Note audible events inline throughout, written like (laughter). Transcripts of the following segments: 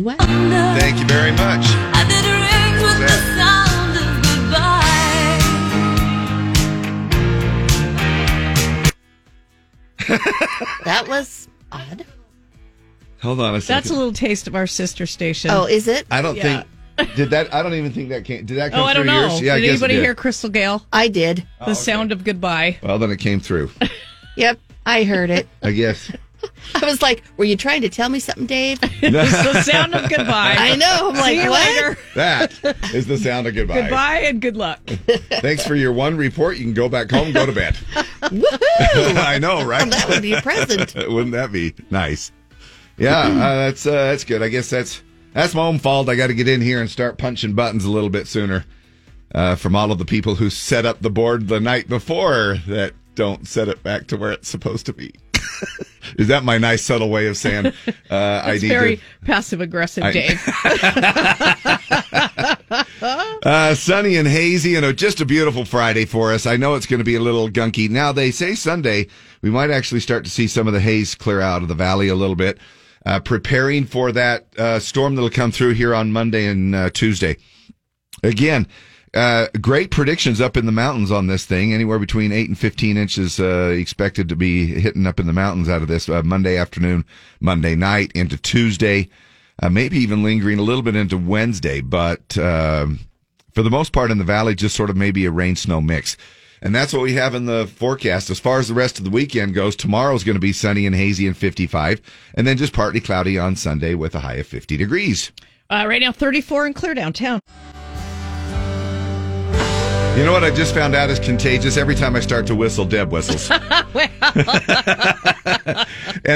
Wow. Thank you very much. That was odd. Hold on a second. That's a little taste of our sister station. Oh, is it? I don't Yeah. think. Did that? I don't even think that came. Did that oh, come Oh, I through don't know. yours? Yeah, I did guess it anybody did. hear Crystal Gayle? I did. The oh, sound of goodbye. Well, then it came through. (laughs) Yep, I heard it. I guess. I was like, "Were you trying to tell me something, Dave?" (laughs) It's the sound of goodbye. I know. I'm like, See you "What?" later. That is the sound of goodbye. Goodbye and good luck. (laughs) Thanks for your one report. You can go back home, go to bed. Woohoo! (laughs) I know, right? that would be a present. Wouldn't that be nice? Yeah, uh, that's uh, that's good. I guess that's that's my own fault. I got to get in here and start punching buttons a little bit sooner. Uh, from all of the people who set up the board the night before that don't set it back to where it's supposed to be. Is that my nice subtle way of saying uh, (laughs) I need very passive aggressive, I- Dave. (laughs) Uh, sunny and hazy, and uh, just a beautiful Friday for us. I know it's going to be a little gunky. Now, they say Sunday, we might actually start to see some of the haze clear out of the valley a little bit, uh, preparing for that uh, storm that'll come through here on Monday and uh, Tuesday. Again, uh, great predictions up in the mountains on this thing. Anywhere between 8 and 15 inches uh, expected to be hitting up in the mountains out of this uh, Monday afternoon, Monday night into Tuesday, uh, maybe even lingering a little bit into Wednesday. But um, for the most part in the valley, just sort of maybe a rain snow mix. And that's what we have in the forecast. As far as the rest of the weekend goes, tomorrow's going to be sunny and hazy and 55, and then just partly cloudy on Sunday with a high of 50 degrees. Uh, right now, 34 and clear downtown. You know what I just found out is contagious? Every time I start to whistle, Deb whistles. (laughs) and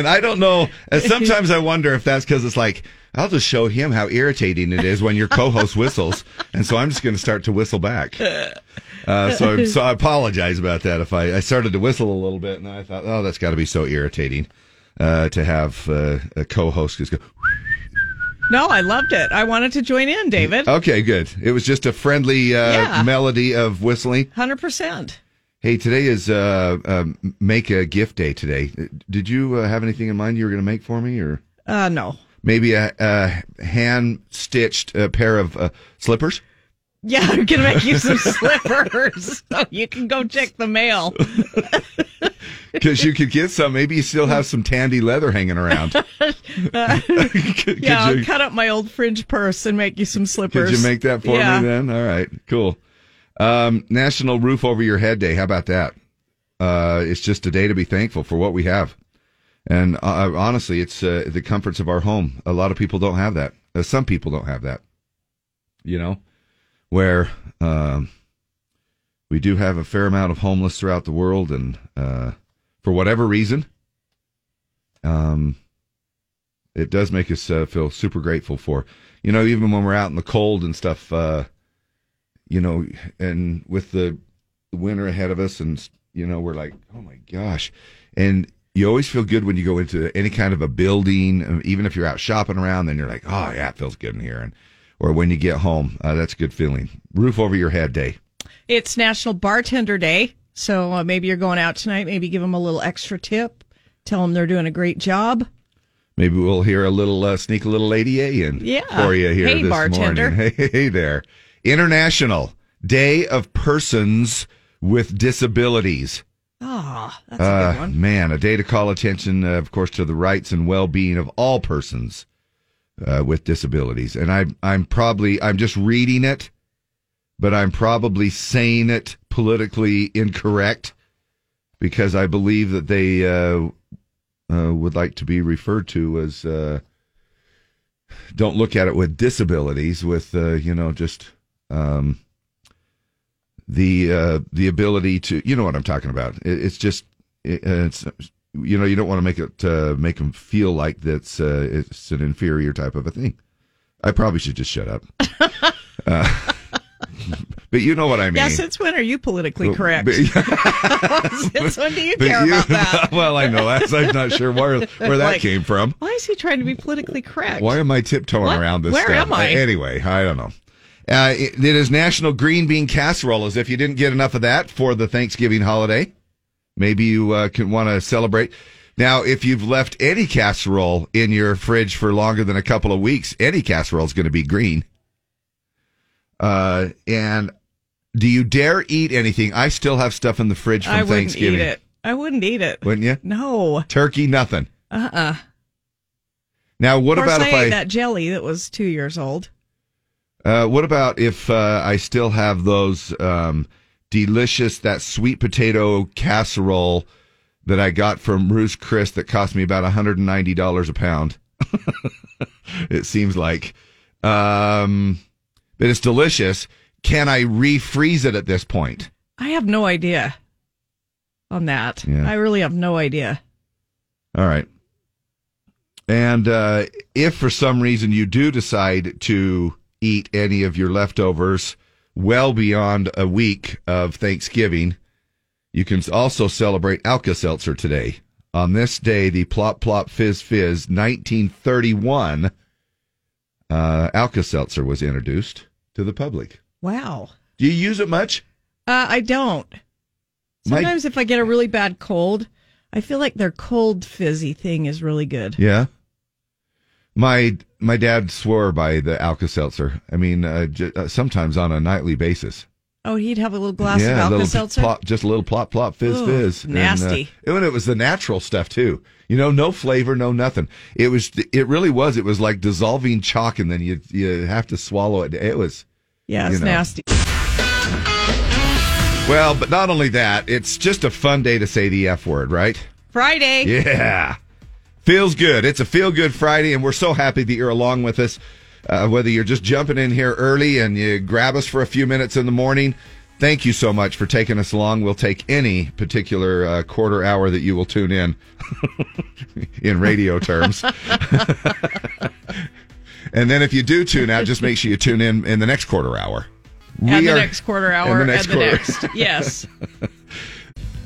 I don't know. And (laughs) sometimes I wonder if that's because it's like, I'll just show him how irritating it is when your co host whistles. And so I'm just going to start to whistle back. Uh, so, so I apologize about that. If I, I started to whistle a little bit and I thought, oh, that's got to be so irritating uh, to have uh, a co host just go, No, I loved it. I wanted to join in, David. okay, good. It was just a friendly uh, Yeah. melody of whistling. 100%. Hey, today is uh, uh, make a gift day. Today, did you uh, have anything in mind you were going to make for me, or Uh, no. maybe a, a hand stitched uh, pair of uh, slippers? Yeah, I'm to make you some slippers (laughs) so you can go check the mail. (laughs) Because you could get some. Maybe you still have some Tandy leather hanging around. (laughs) Could yeah, I'll cut up my old fringe purse and make you some slippers. Could you make that for Yeah. me then? All right, cool. Um, National Roof Over Your Head Day. How about that? Uh, it's just a day to be thankful for what we have. And uh, honestly, it's uh, the comforts of our home. A lot of people don't have that. Uh, some people don't have that. You know, where um, we do have a fair amount of homeless throughout the world, and uh, for whatever reason, um, it does make us uh, feel super grateful for. You know, even when we're out in the cold and stuff, uh, you know, and with the winter ahead of us, and you know, we're like, oh my gosh, and you always feel good when you go into any kind of a building, even if you're out shopping around. Then you're like, oh yeah, it feels good in here, and or when you get home, uh, that's a good feeling. Roof over your head day. It's National Bartender Day. So uh, maybe you're going out tonight. Maybe give them a little extra tip. Tell them they're doing a great job. Maybe we'll hear a little uh, sneak a little lady A in Yeah. for you here Hey, this bartender. morning. (laughs) Hey, hey there. International Day of Persons with Disabilities. Ah, that's a Uh, good one. man, a day to call attention, uh, of course, to the rights and well-being of all persons uh, with disabilities. And I'm I'm probably, I'm just reading it, but I'm probably saying it politically incorrect because I believe that they uh, uh, would like to be referred to as. Uh, don't look at it with disabilities, with uh, you know just. Um, the uh, the ability to you know what I'm talking about. It, it's just it, it's you know you don't want to make it uh, make them feel like that's uh, it's an inferior type of a thing. I probably should just shut up. uh, (laughs) (laughs) but you know what I mean. Yeah, since when are you politically Well, correct? but- (laughs) since when do you But care you- about that? well, I know that's I'm not sure where where that Like, came from. Why is he trying to be politically correct? Why am I tiptoeing What? around this Where stuff? am I? Anyway, I don't know. Uh, it, it is National Green Bean Casserole. As if you didn't get enough of that for the Thanksgiving holiday, maybe you uh, can want to celebrate. Now, if you've left any casserole in your fridge for longer than a couple of weeks, any casserole is going to be green. Uh, and do you dare eat anything? I still have stuff in the fridge from I wouldn't Thanksgiving. eat it. I wouldn't eat it. Wouldn't you? No. Turkey, nothing. Uh uh Now, what about I if I? that jelly that was two years old? Uh, what about if uh, I still have those um, delicious that sweet potato casserole that I got from Ruth's Chris that cost me about hundred and ninety dollars a pound? (laughs) it seems like, um, but it's delicious. Can I refreeze it at this point? I have no idea on that. Yeah. I really have no idea. All right. And uh, if for some reason you do decide to eat any of your leftovers well beyond a week of Thanksgiving, you can also celebrate Alka Seltzer today. On this day, the Plop Plop Fizz Fizz 1931 uh, Alka Seltzer was introduced to the public. Wow. Do you use it much? Uh, I don't. My- Sometimes if I get a really bad cold, I feel like their cold fizzy thing is really good. Yeah. My my dad swore by the Alka Seltzer. I mean, uh, j- uh, sometimes on a nightly basis. Oh, he'd have a little glass yeah, of Alka Seltzer. plop, just a little plop plop fizz Ooh, fizz. nasty. And, uh, and it was the natural stuff too. You know, no flavor, no nothing. It was. It really was. It was like dissolving chalk, and then you you have to swallow it. It was. yeah, it's you know. nasty. Well, but not only that, it's just a fun day to say the F word, right? Friday. Yeah. Feels good. It's a feel good Friday, and we're so happy that you're along with us. Uh, whether you're just jumping in here early and you grab us for a few minutes in the morning, thank you so much for taking us along. We'll take any particular uh, quarter hour that you will tune in, (laughs) in radio terms. (laughs) and then if you do tune out, just make sure you tune in in the next quarter hour. and We the are- next quarter hour. and the next quarter. next. Yes. (laughs)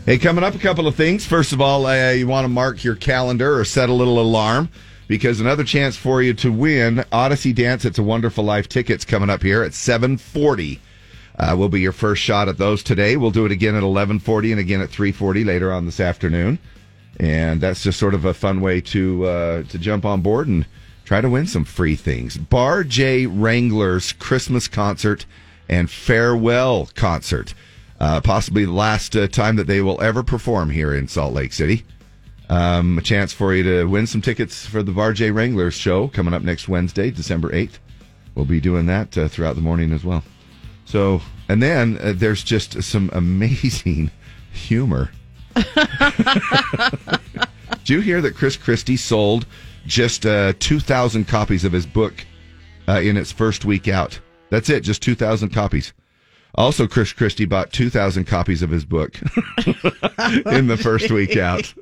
Hey, coming up, a couple of things. First of all, uh, you want to mark your calendar or set a little alarm because another chance for you to win Odyssey Dance. It's a Wonderful Life tickets coming up here at seven forty. Uh, will be your first shot at those today. We'll do it again at eleven forty and again at three forty later on this afternoon. And that's just sort of a fun way to uh, to jump on board and try to win some free things. Bar J Wranglers Christmas concert and farewell concert. Uh, possibly the last uh, time that they will ever perform here in Salt Lake City. Um, a chance for you to win some tickets for the Bar J Wranglers show coming up next Wednesday, December 8th. We'll be doing that uh, throughout the morning as well. So, and then uh, there's just some (laughs) amazing humor. (laughs) Did you hear that Chris Christie sold just uh, 2,000 copies of his book uh, in its first week out? That's it, just 2,000 copies. Also, Chris Christie bought 2,000 copies of his book (laughs) in the first week out.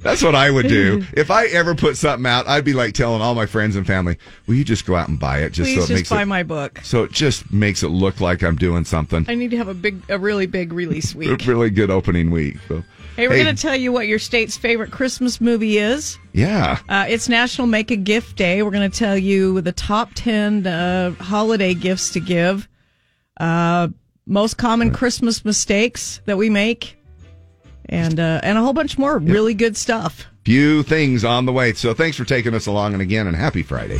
That's what I would do. If I ever put something out, I'd be like telling all my friends and family, will you just go out and buy it just Please so it just makes buy it, my book. so it just makes it look like I'm doing something. I need to have a big, a really big release (laughs) week. A really good opening week. So, Hey, we're going to tell you what your state's favorite Christmas movie is. yeah. Uh, it's National Make a Gift Day. We're going to tell you the top 10 uh, holiday gifts to give, uh, most common Christmas mistakes that we make, and uh, and a whole bunch more really good stuff. Few things on the way. So thanks for taking us along. And again, and happy Friday.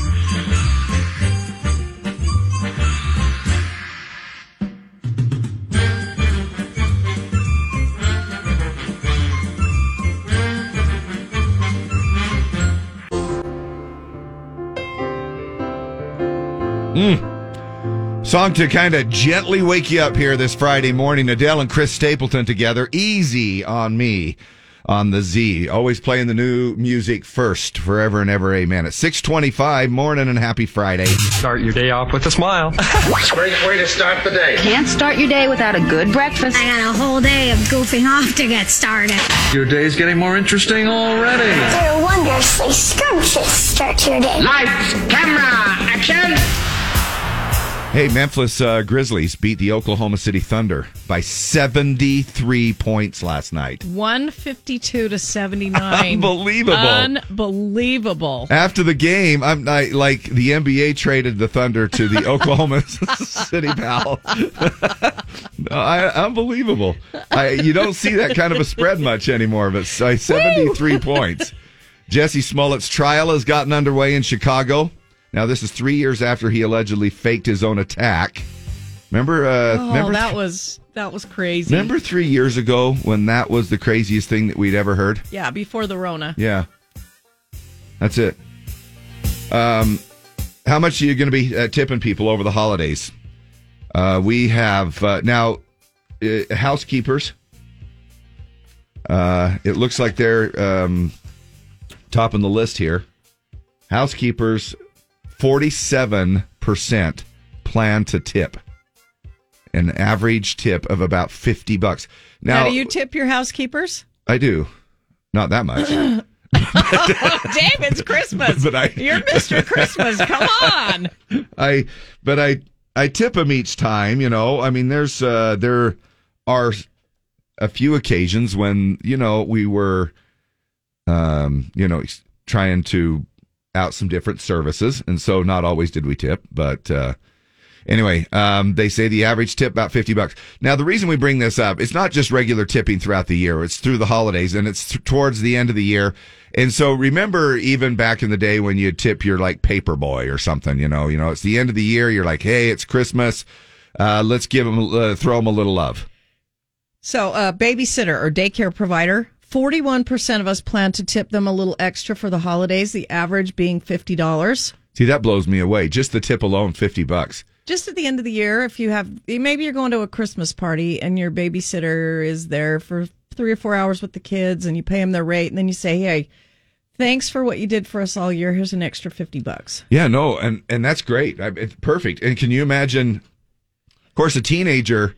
Song to kind of gently wake you up here this Friday morning. Adele and Chris Stapleton together. Easy on me on the Z. Always playing the new music first, forever and ever. Amen. At 625, morning and happy Friday. Start your day off with a smile. (laughs) Great way to start the day. Can't start your day without a good breakfast. I got a whole day of goofing off to get started. Your day's getting more interesting already. There are wondrously scrumptious start to your day. Lights, camera, action. Hey, Memphis uh, Grizzlies beat the Oklahoma City Thunder by 73 points last night. 152 to 79. (laughs) Unbelievable. Unbelievable. After the game, I'm I, like the NBA traded the Thunder to the (laughs) Oklahoma (laughs) City Pal. I, unbelievable. I, you don't see that kind of a spread much anymore, but uh, 73 points. Jesse Smollett's trial has gotten underway in Chicago. Now, this is three years after he allegedly faked his own attack. Remember? Uh, Oh, remember? that was that was crazy. remember three years ago when that was the craziest thing that we'd ever heard? Yeah, before the Rona. Yeah. That's it. Um, how much are you going to be uh, tipping people over the holidays? Uh, we have uh, now uh, housekeepers. Uh, it looks like they're um, topping the list here. Housekeepers, forty-seven percent plan to tip, an average tip of about fifty bucks. Now, Now, do you tip your housekeepers? I do, not that much. (laughs) (laughs) Dave, it's Christmas. But I- You're Mr. Christmas. Come on. (laughs) I but I I tip them each time. You know, I mean, there's uh, there are a few occasions when you know we were, um, you know, trying to out some different services, and so not always did we tip, but. uh Anyway, um, they say the average tip about fifty bucks. Now, the reason we bring this up, it's not just regular tipping throughout the year; it's through the holidays, and it's th- towards the end of the year. And so, remember, even back in the day when you tip your like paper boy or something, you know, you know, it's the end of the year. You're like, hey, it's Christmas. Uh, let's give them, uh, throw them a little love. So, uh, babysitter or daycare provider, 41% of us plan to tip them a little extra for the holidays, the average being $50. See, that blows me away. Just the tip alone, fifty bucks. Just at the end of the year, if you have, maybe you're going to a Christmas party and your babysitter is there for three or four hours with the kids and you pay them their rate and then you say, hey, thanks for what you did for us all year. Here's an extra 50 bucks. Yeah, no, and and that's great. I, it's perfect. And can you imagine? Of course, a teenager,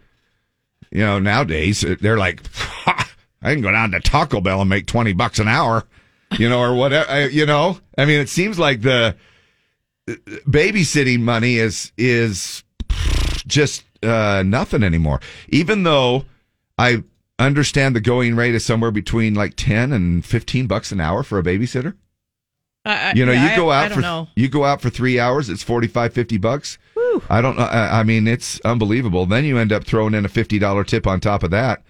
you know, nowadays they're like, (laughs) "Ha, I can go down to Taco Bell and make twenty bucks an hour, you know, or whatever. You know, I mean, it seems like the babysitting money is is just uh, nothing anymore. Even though I understand the going rate is somewhere between like ten and fifteen bucks an hour for a babysitter. I- You know, yeah, you go out I don't for know. you go out for three hours. It's 45, 50 bucks. I don't know. I, I mean, it's unbelievable. Then you end up throwing in a fifty dollar tip on top of that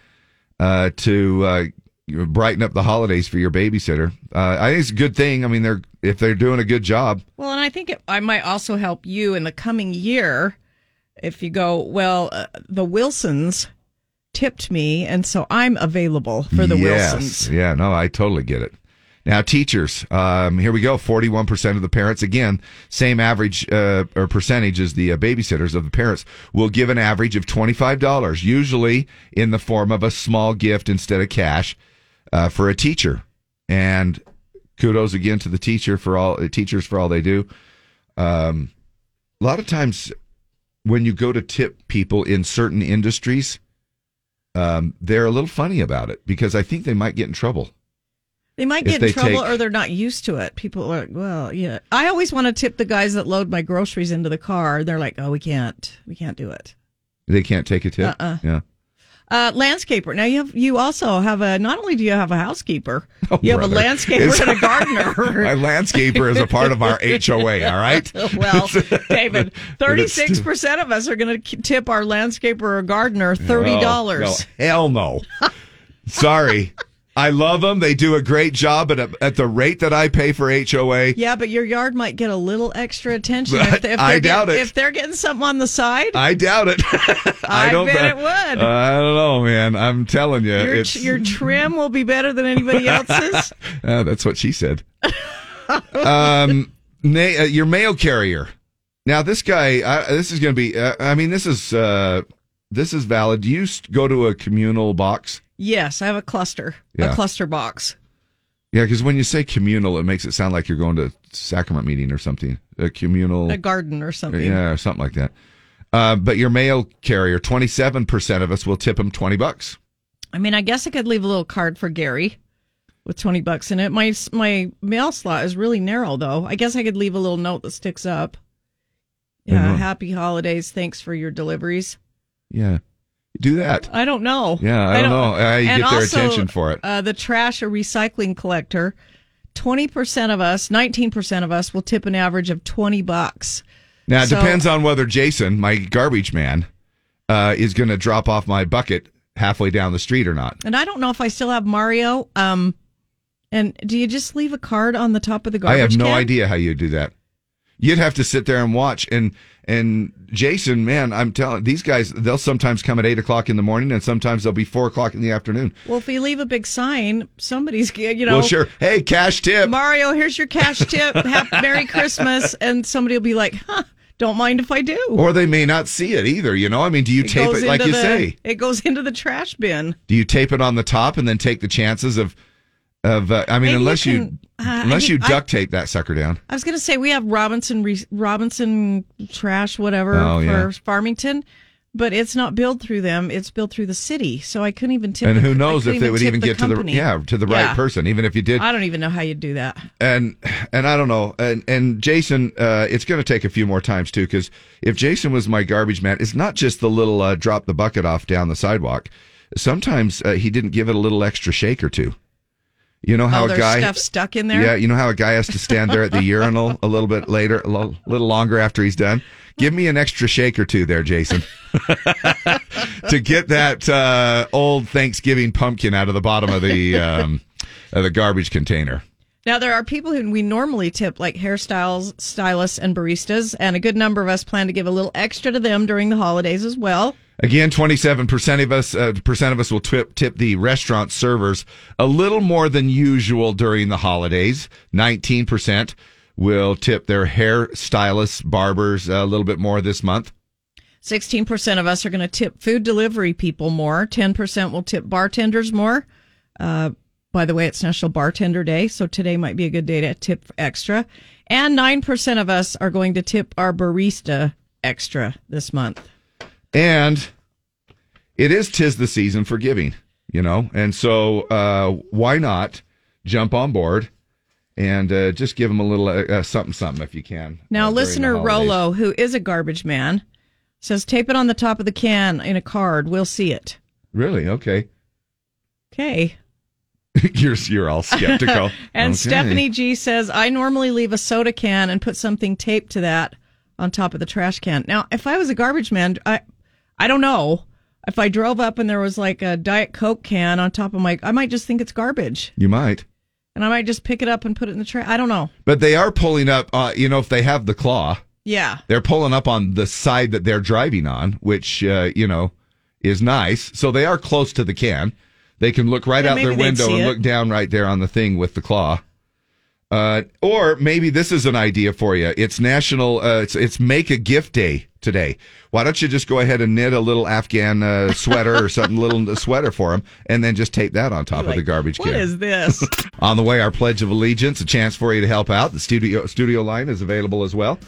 uh, to uh, brighten up the holidays for your babysitter. Uh, I think it's a good thing. I mean, they're if they're doing a good job. Well, and I think it, I might also help you in the coming year if you go, well, uh, the Wilsons tipped me, and so I'm available for the yes. Wilsons. Yeah, no, I totally get it. Now, teachers, um, here we go. 41% of the parents, again, same average uh, or percentage as the uh, babysitters of the parents, will give an average of $25, usually in the form of a small gift instead of cash uh, for a teacher. And kudos again to the teacher for all uh, teachers for all they do. Um, a lot of times when you go to tip people in certain industries, um, they're a little funny about it because I think they might get in trouble. They might get in trouble take- or they're not used to it. People are like, well, yeah. I always want to tip the guys that load my groceries into the car. They're like, oh, we can't. We can't do it. They can't take a tip. Uh-uh. Yeah. Uh, landscaper. Now you have you also have a not only do you have a housekeeper, (laughs) Oh, you have a landscaper It's- and a (laughs) gardener. (laughs) My landscaper is a part of our HOA. All right. well, David, thirty six percent of us are going to tip our landscaper or gardener thirty dollars. Oh, no, hell no. Sorry. I love them. They do a great job, at, at the rate that I pay for HOA, Yeah, but your yard might get a little extra attention if, they, if I they're doubt getting, it. if they're getting something on the side. I doubt it. (laughs) I don't bet it would. I don't know, man. I'm telling you, your, your trim will be better than anybody (laughs) else's. Uh, that's what she said. (laughs) um, na- uh, your mail carrier. Now, this guy, uh, this is going to be. Uh, I mean, this is uh, this is valid. Do you go to a communal box? Yes, I have a cluster, Yeah. a cluster box. Yeah, because when you say communal, it makes it sound like you're going to a sacrament meeting or something. A communal, a garden or something. yeah, or something like that. Uh, but your mail carrier, twenty-seven percent of us will tip him twenty bucks. I mean, I guess I could leave a little card for Gary with 20 bucks in it. My my mail slot is really narrow though. I guess I could leave a little note that sticks up. Yeah, And- happy holidays. Thanks for your deliveries. Yeah. Do that. I don't know. Yeah, I don't know you get their also, attention for it. Uh, the trash or recycling collector, 20% of us, 19% of us will tip an average of 20 bucks. Now, it So- depends on whether Jason, my garbage man, uh, is going to drop off my bucket halfway down the street or not. And I don't know if I still have Mario. Um, and do you just leave a card on the top of the garbage I have no can? idea how you do that. You'd have to sit there and watch. And and Jason, man, I'm telling these guys, they'll sometimes come at eight o'clock in the morning, and sometimes they'll be four o'clock in the afternoon. Well, if you leave a big sign, somebody's, you know. well, sure. Hey, cash tip. Mario, here's your cash tip. (laughs) Have Merry Christmas. And somebody will be like, huh, don't mind if I do. Or they may not see it either. You know, I mean, do you tape it like into you the- say? It goes into the trash bin. Do you tape it on the top and then take the chances of of? Uh, I mean, Maybe unless you, can- uh, unless I- you duct tape that sucker down. I was going to say we have Robinson Re- Robinson trash whatever Oh, for yeah. Farmington, but it's not billed through them. It's billed through the city. So I couldn't even tip. and the- who knows if they would even get to the yeah to the Yeah. right person, even if you did. I don't even know how you do that. and and I don't know. And and Jason, uh, it's going to take a few more times too, because if Jason was my garbage man, it's not just the little uh, drop the bucket off down the sidewalk. Sometimes uh, he didn't give it a little extra shake or two. You know how oh, a guy, stuff stuck in there. yeah, you know how a guy has to stand there at the (laughs) urinal a little bit later, a little longer after he's done. Give me an extra shake or two there, Jason, (laughs) to get that uh, old Thanksgiving pumpkin out of the bottom of the um, of the garbage container. Now there are people who we normally tip, like hairstyles, stylists, and baristas, and a good number of us plan to give a little extra to them during the holidays as well. Again, twenty-seven percent of us uh, percent of us will tip tip the restaurant servers a little more than usual during the holidays. Nineteen percent will tip their hair stylists, barbers a little bit more this month. 16% of us are going to tip food delivery people more. 10% will tip bartenders more. Uh, by the way, it's National Bartender Day, so today might be a good day to tip extra. And 9% of us are going to tip our barista extra this month. And it is tis the season for giving, you know, and so uh, why not jump on board and uh, just give them a little uh, uh, something something if you can. Now, uh, listener. Rolo, who is a garbage man, says tape it on the top of the can in a card. We'll see it. Really? Okay. Okay. (laughs) you're you're all skeptical. (laughs) And Okay. Stephanie G says, I normally leave a soda can and put something taped to that on top of the trash can. Now, if I was a garbage man, I, I don't know. If I drove up and there was like a Diet Coke can on top of my, I might just think it's garbage. You might. And I might just pick it up and put it in the trash. I don't know. But they are pulling up, uh, you know, if they have the claw, Yeah. they're pulling up on the side that they're driving on, which, uh, you know, is nice. So they are close to the can. They can look right Yeah, out their window and it. look down right there on the thing with the claw. Uh, or maybe this is an idea for you. It's national, uh, it's, it's make a gift day today. Why don't you just go ahead and knit a little Afghan uh, sweater or something, little sweater for them, and then just tape that on top of the garbage What can? is this? (laughs) On the way, our Pledge of Allegiance, a chance for you to help out. The studio studio line is available as well.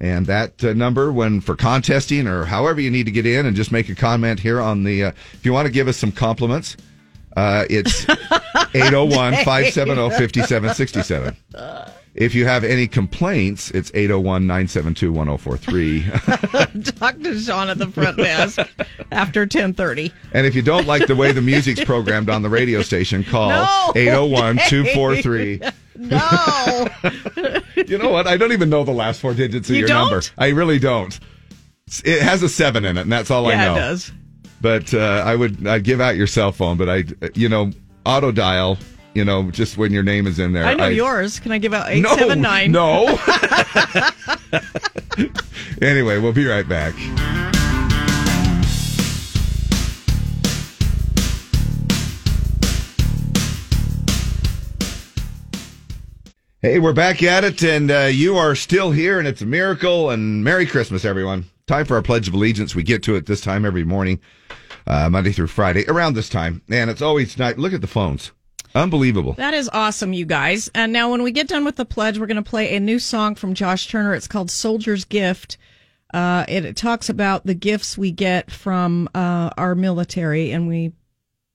And that uh, number, when for contesting or however you need to get in and just make a comment here on the, uh, if you want to give us some compliments, uh, it's 801 570 (laughs) 5767. If you have any complaints, it's 801 972 1043. Talk (laughs) to Sean at the front desk after 1030. And if you don't like the way the music's programmed on the radio station, call No 801 243 No. (laughs) You know what? I don't even know the last four digits of You your don't? number. I really don't. It has a seven in it, and that's all I yeah, know. it does. But uh, I would I'd give out your cell phone, but I you know auto dial. You know, just when your name is in there. I know yours. Can I give out No, 879? no. (laughs) anyway, we'll be right back. Hey, we're back at it, and uh, you are still here, and it's a miracle. And Merry Christmas, everyone! Time for our Pledge of Allegiance. We get to it this time every morning, uh, Monday through Friday, around this time, and it's always night. Look at the phones, unbelievable. That is awesome, you guys. And now, when we get done with the pledge, we're going to play a new song from Josh Turner. It's called Soldier's Gift. Uh, it, it talks about the gifts we get from uh, our military, and we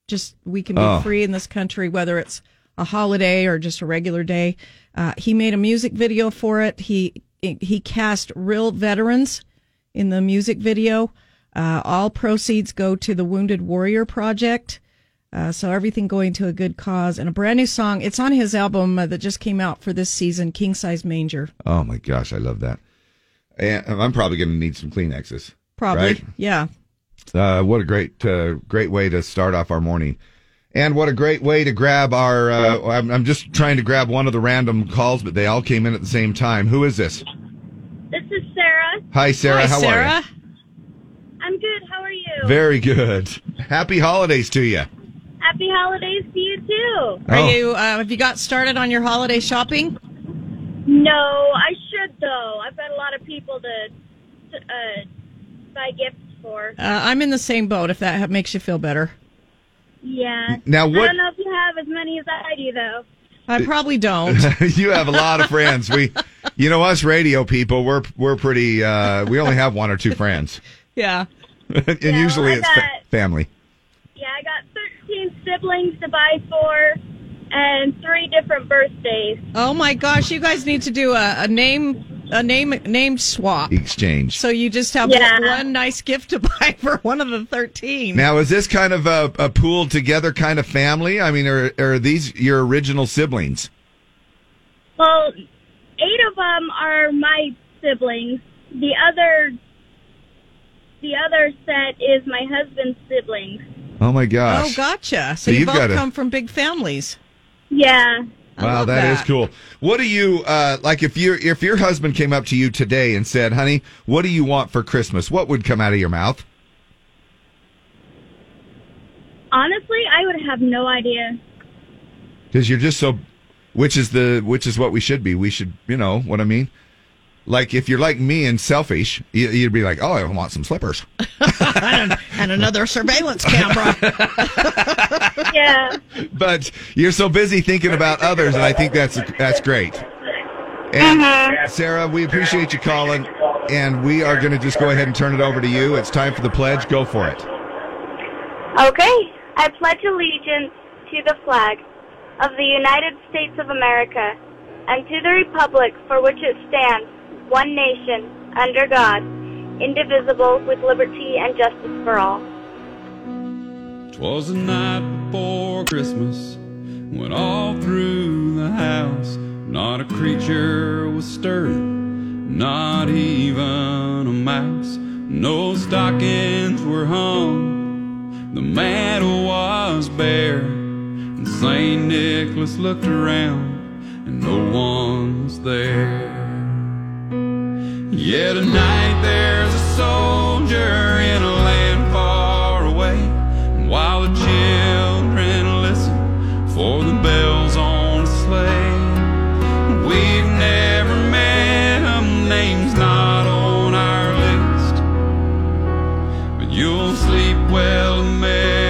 just we can be Oh. free in this country, whether it's a holiday or just a regular day. Uh, he made a music video for it. He he cast real veterans in the music video. Uh, all proceeds go to the Wounded Warrior Project. Uh, so everything going to a good cause and a brand new song. It's on his album uh, that just came out for this season, King Size Manger. Oh my gosh, I love that. And I'm probably going to need some Kleenexes. Probably, Right? yeah. Uh, what a great, uh, great way to start off our morning. And what a great way to grab our. Uh, I'm, I'm just trying to grab one of the random calls, but they all came in at the same time. Who is this? This is Sarah. Hi, Sarah. Hi, How Sarah. are I'm good. How are you? you? Very good. Happy holidays to you. Happy holidays to you too. Are Oh. you? Uh, have you got started on your holiday shopping? No, I should though. I've got a lot of people to, to uh, buy gifts for. Uh, I'm in the same boat. If that ha- makes you feel better, Yeah. Now I what- don't know if you have as many as I do though. I probably don't. (laughs) you have a lot of friends. We, (laughs) you know, us radio people, we're we're pretty. Uh, we only have one or two friends, (laughs) yeah. (laughs) and Yeah, usually I it's fa- got- family. Yeah, I got 13 siblings to buy for, and three different birthdays. Oh my gosh, you guys need to do a, a name a name name swap. Exchange. So you just have Yeah. one nice gift to (laughs) buy for one of the thirteen. Now, is this kind of a, a pooled together kind of family? I mean, are, are these your original siblings? Well, eight of them are my siblings. The other, the other set is my husband's siblings. Oh my gosh! oh, gotcha. So So, you you've both got a- come from big families. Yeah. I wow, love that is cool. What do you uh, like if your if your husband came up to you today and said, "Honey, what do you want for Christmas?" What would come out of your mouth? Honestly, I would have no idea. Because you're just so, which is the which is what we should be. We should, you know what I mean. Like if you're like me and selfish, you- you'd be like, "Oh, I want some slippers." (laughs) And another surveillance camera. (laughs) Yeah. but you're so busy thinking about others, and I think that's that's great. And mm-hmm. Sarah, we appreciate you calling, and we are going to just go ahead and turn it over to you. It's time for the pledge. Go for it. Okay. I pledge allegiance to the flag of the United States of America and to the republic for which it stands, one nation, under God, indivisible, with liberty and justice for all. 'Twas the night before Christmas when all through the house not a creature was stirring, not even a mouse. No stockings were hung, the mantle was bare, St. Nicholas looked around and no one was there. Yet tonight there's a soldier in a land far away. And while the children listen for the bells on a sleigh, we've never met him, name's not on our list. But you'll sleep well, America,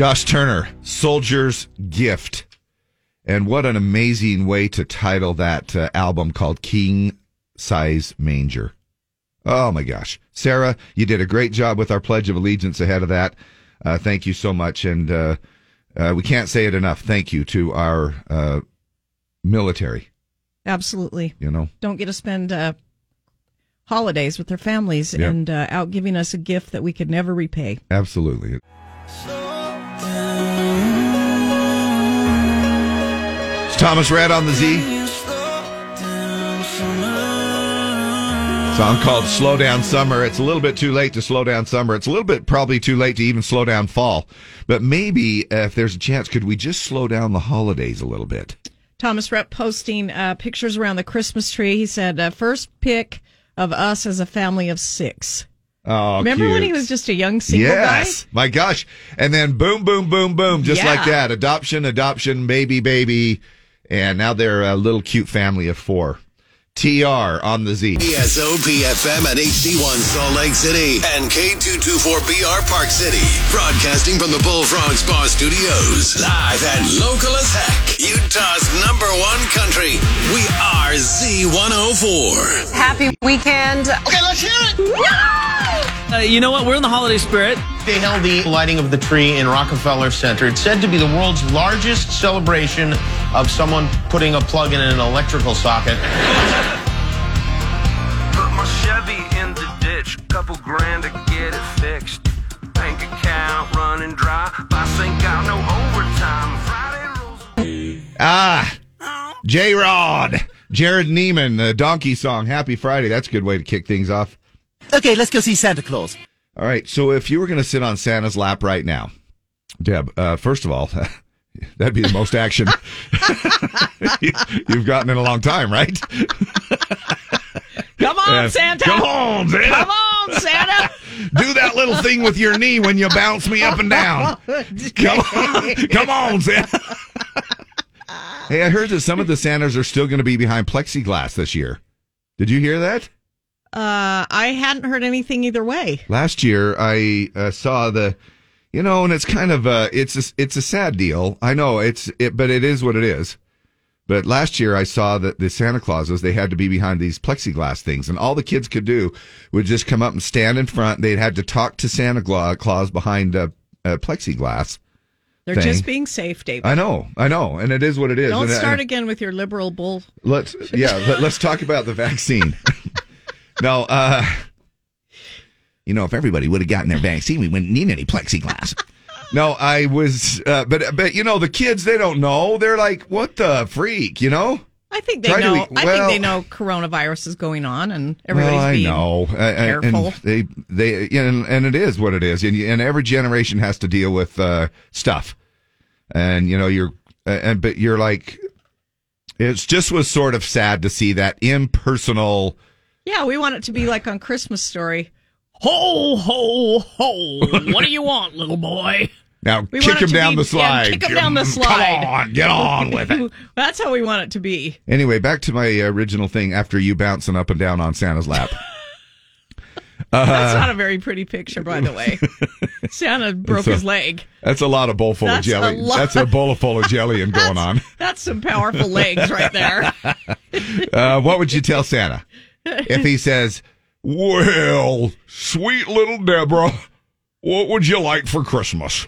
Josh Turner, Soldier's Gift. And what an amazing way to title that uh, album called King Size Manger. Oh my gosh. Sarah, you did a great job with our Pledge of Allegiance ahead of that. Uh, thank you so much. And uh, uh, we can't say it enough. Thank you to our uh, military. Absolutely. You know, Don't get to spend uh, holidays with their families Yep. and uh, out giving us a gift that we could never repay. absolutely. Thomas Rhett on the Z. Song called Slow Down Summer. It's a little bit too late to slow down summer. It's a little bit probably too late to even slow down fall. But maybe uh, if there's a chance, could we just slow down the holidays a little bit? Thomas Rhett posting uh, pictures around the Christmas tree. He said, uh, first pic of us as a family of six. Oh, Remember when he was just a young single yes. My gosh. And then boom, boom, boom, boom, just Yeah. like that. Adoption, adoption, baby, baby. And now they're a little cute family of four. TR on the Z. KSOP FM at HD1 Salt Lake City and K224BR Park City. Broadcasting from the Bullfrog Spa Studios. Live and local as heck. Utah's number one country. We are Z104. Happy weekend. Okay, let's hear it. Uh, you know what? We're in the holiday spirit. They held the lighting of the tree in Rockefeller Center. It's said to be the world's largest celebration of someone putting a plug in an electrical socket. Put my Chevy in the ditch, couple grand to get it fixed. Bank account running dry, boss ain't got no overtime. Friday rolls. Ah, J Rod, Jared Neiman, the donkey song, Happy Friday. That's a good way to kick things off. Okay, let's go see Santa Claus. All right. So if you were going to sit on Santa's lap right now, Deb, uh, first of all, (laughs) that'd be the most action (laughs) you've gotten in a long time, right? Come on, Yeah. Santa. Come on, Santa. Come on, Santa. (laughs) Do that little thing with your knee when you bounce me up and down. Come on, come on, Santa. hey, I heard that some of the Santas are still going to be behind plexiglass this year. Did you hear that? Uh, I hadn't heard anything either way. Last year, I uh, saw the, you know, and it's kind of a, it's a, it's a sad deal. I know it's, it, but it is what it is. But last year, I saw that the Santa Clauses they had to be behind these plexiglass things, and all the kids could do would just come up and stand in front. They'd had to talk to Santa Claus behind a, a plexiglass. They're thing. just being safe, David. I know, I know, and it is what it is. Don't And- start and- again with your liberal bull. Let's yeah, let, us talk about the vaccine. (laughs) no, uh you know, if everybody would have gotten their vaccine, we wouldn't need any plexiglass. No, I was uh, but but you know, the kids they don't know. They're like, "What the freak?" you know? I think they Try know. be- I think they know coronavirus is going on, and everybody's well, I being know. Careful. And they they and, and it is what it is. And, and every generation has to deal with uh, stuff. And you know, you're uh, and but you're like it's just was sort of sad to see that impersonal yeah, we want it to be like on Christmas Story. Ho ho ho! What do you want, little boy? Now We kick him down be- the slide. Yeah, kick him down the slide. Come on, get on with it. (laughs) That's how we want it to be. Anyway, back to my original thing. After you bouncing up and down on Santa's lap, (laughs) That's Uh, not a very pretty picture, by the way. (laughs) Santa broke a- his leg. that's a lot of bowl full That's of jelly. a lot. That's a bowl full of jelly and going on. That's some powerful legs right there. Uh, what would you tell Santa if he says, "Well, sweet little Deborah, what would you like for Christmas?"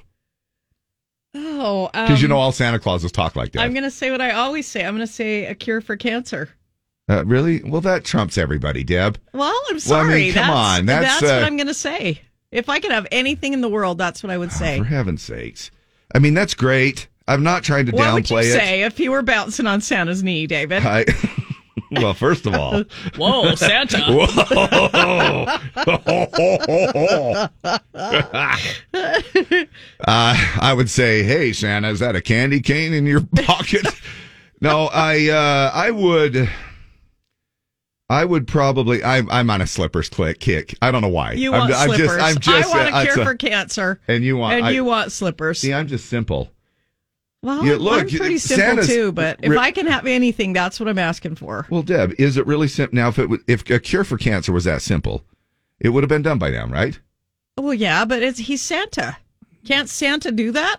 Oh, Because you um, know all Santa Clauses talk like that. I'm going to say what I always say. I'm going to say a cure for cancer. Uh, really? Well, that trumps everybody, Deb. Well, I'm Well, I sorry. mean, come that's, on. That's, what uh, I'm going to say. If I could have anything in the world, that's what I would say. For heaven's sakes! I mean, that's great. I'm not trying to what would you downplay it. say if you were bouncing on Santa's knee, David? I, (laughs) (laughs) well, first of all, Whoa, Santa. (laughs) (laughs) uh, I would say, "Hey, Santa, is that a candy cane in your pocket?" no, I, uh, I would, I would probably. I'm, I'm on a slippers click kick. I don't know why. You I'm, want I'm slippers. just, I'm just. I want a cure it's for cancer. and you want, and I- you want slippers. See, I'm just simple. Well, Yeah, look, I'm pretty simple Santa's- too, but if Ri- I can have anything, that's what I'm asking for. Well, Deb, is it really simple? Now, if it if a cure for cancer was that simple, it would have been done by now, right? Well, yeah, but it's he's Santa. Can't Santa do that?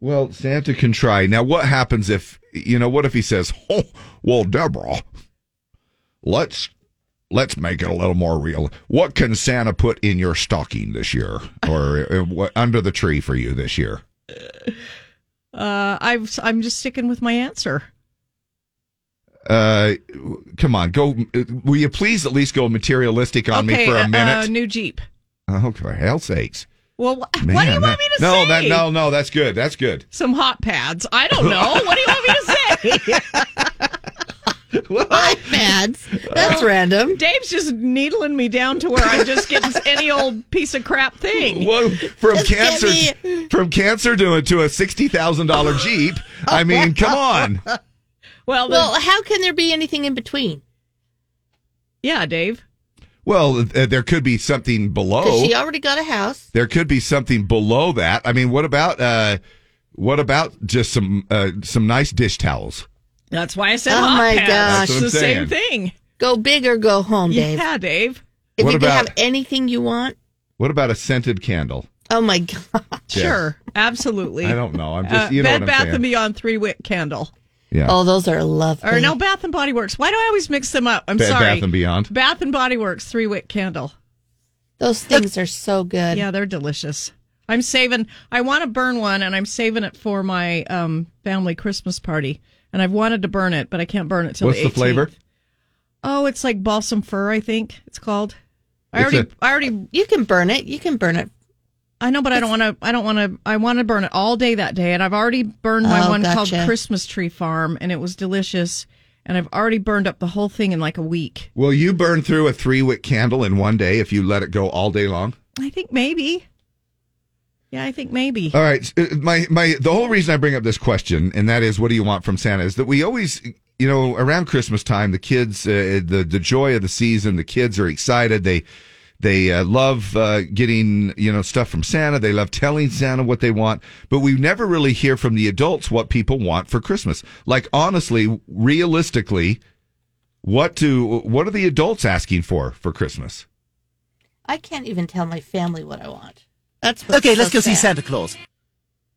Well, Santa can try. Now, what happens if you know? What if he says, "Oh, well, Deborah, let's let's make it a little more real. What can Santa put in your stocking this year, or uh, under the tree for you this year?" (laughs) Uh, I've, I'm just sticking with my answer. Uh, come on, go. Will you please at least go materialistic on me for a uh, minute? Uh, new Jeep. oh, for hell's sakes! Well, wh- (laughs) Man, what do you want me to no, say? that no, no, that's good. That's good. Some hot pads. I don't know. what do you want me to (laughs) say? (laughs) (laughs) iPads. That's random. Dave's just needling me down to where I'm just getting (laughs) any old piece of crap thing. Well, from Just get cancer, from cancer to a, to a sixty thousand dollar Jeep. I (laughs) mean, come on. Well, the- Well, how can there be anything in between? yeah, Dave. Well, uh, there could be something below. She already got a house. there could be something below that. I mean, what about uh, what about just some uh, some nice dish towels? That's why I said Oh hot my pads. gosh. It's That's the I'm same thing. Go big or go home, Dave. Yeah, Dave. If What you can about- have anything you want, What about a scented candle? oh my god. Yeah. Sure, absolutely. I don't know. I'm just Uh, you know Bed what I'm Bath saying. and Beyond three wick candle. yeah. Oh, those are lovely. Or no, Bath and Body Works. Why do I always mix them up? I'm Bed sorry. Bath and Beyond. Bath and Body Works three wick candle. Those things are so good. Yeah, they're delicious. I'm saving. I want to burn one, and I'm saving it for my um, family Christmas party. And I've wanted to burn it, but I can't burn it till What's the 18th. flavor? Oh, it's like balsam fir. I think it's called. I It's already, a- I already, You can burn it. You can burn it. I know, but I don't want to. I don't want to. I want to burn it all day that day, and I've already burned my Oh, one called. Christmas Tree Farm, and it was delicious. And I've already burned up the whole thing in like a week. Will you burn through a three wick candle in one day if you let it go all day long? I think maybe. Yeah, I think maybe. All right, uh, my my the whole reason I bring up this question, and that is, what do you want from Santa? Is that we always, you know, around Christmas time, the kids, uh, the the joy of the season, the kids are excited. They they uh, love uh, getting you know stuff from Santa. They love telling Santa what they want, but we never really hear from the adults what people want for Christmas. Like honestly, realistically, what do what are the adults asking for for Christmas? I can't even tell my family what I want. That's what's Okay, let's so go see. Santa Claus.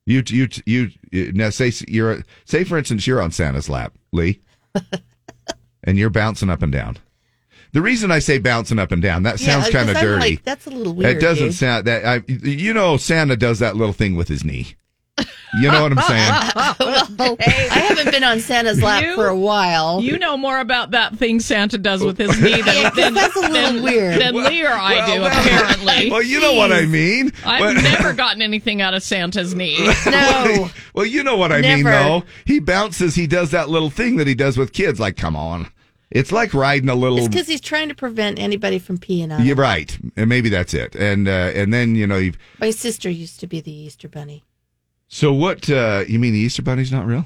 You you you, you now say you're say for instance you're on Santa's lap, Lee, (laughs) and you're bouncing up and down. The reason I say bouncing up and down that Yeah, sounds kind of dirty. like, that's a little weird. it doesn't dude. sound that I you know Santa does that little thing with his knee. You know what I'm saying? (laughs) well, I haven't been on Santa's lap You- for a while. You know more about that thing Santa does with his knee than, (laughs) Yeah, 'cause than, that's a little than, weird. than Lee or I Well, do, well, apparently. Well, you know what I mean. I've But- never (laughs) gotten anything out of Santa's knee. no. well, you know what I mean, Never. though. He bounces. He does that little thing that he does with kids. Like, come on, it's like riding a little. It's because he's trying to prevent anybody from peeing on him. You're right, and maybe that's it. And uh, and then you know you've. My sister used to be the Easter Bunny. So what? Uh, you mean the Easter Bunny's not real?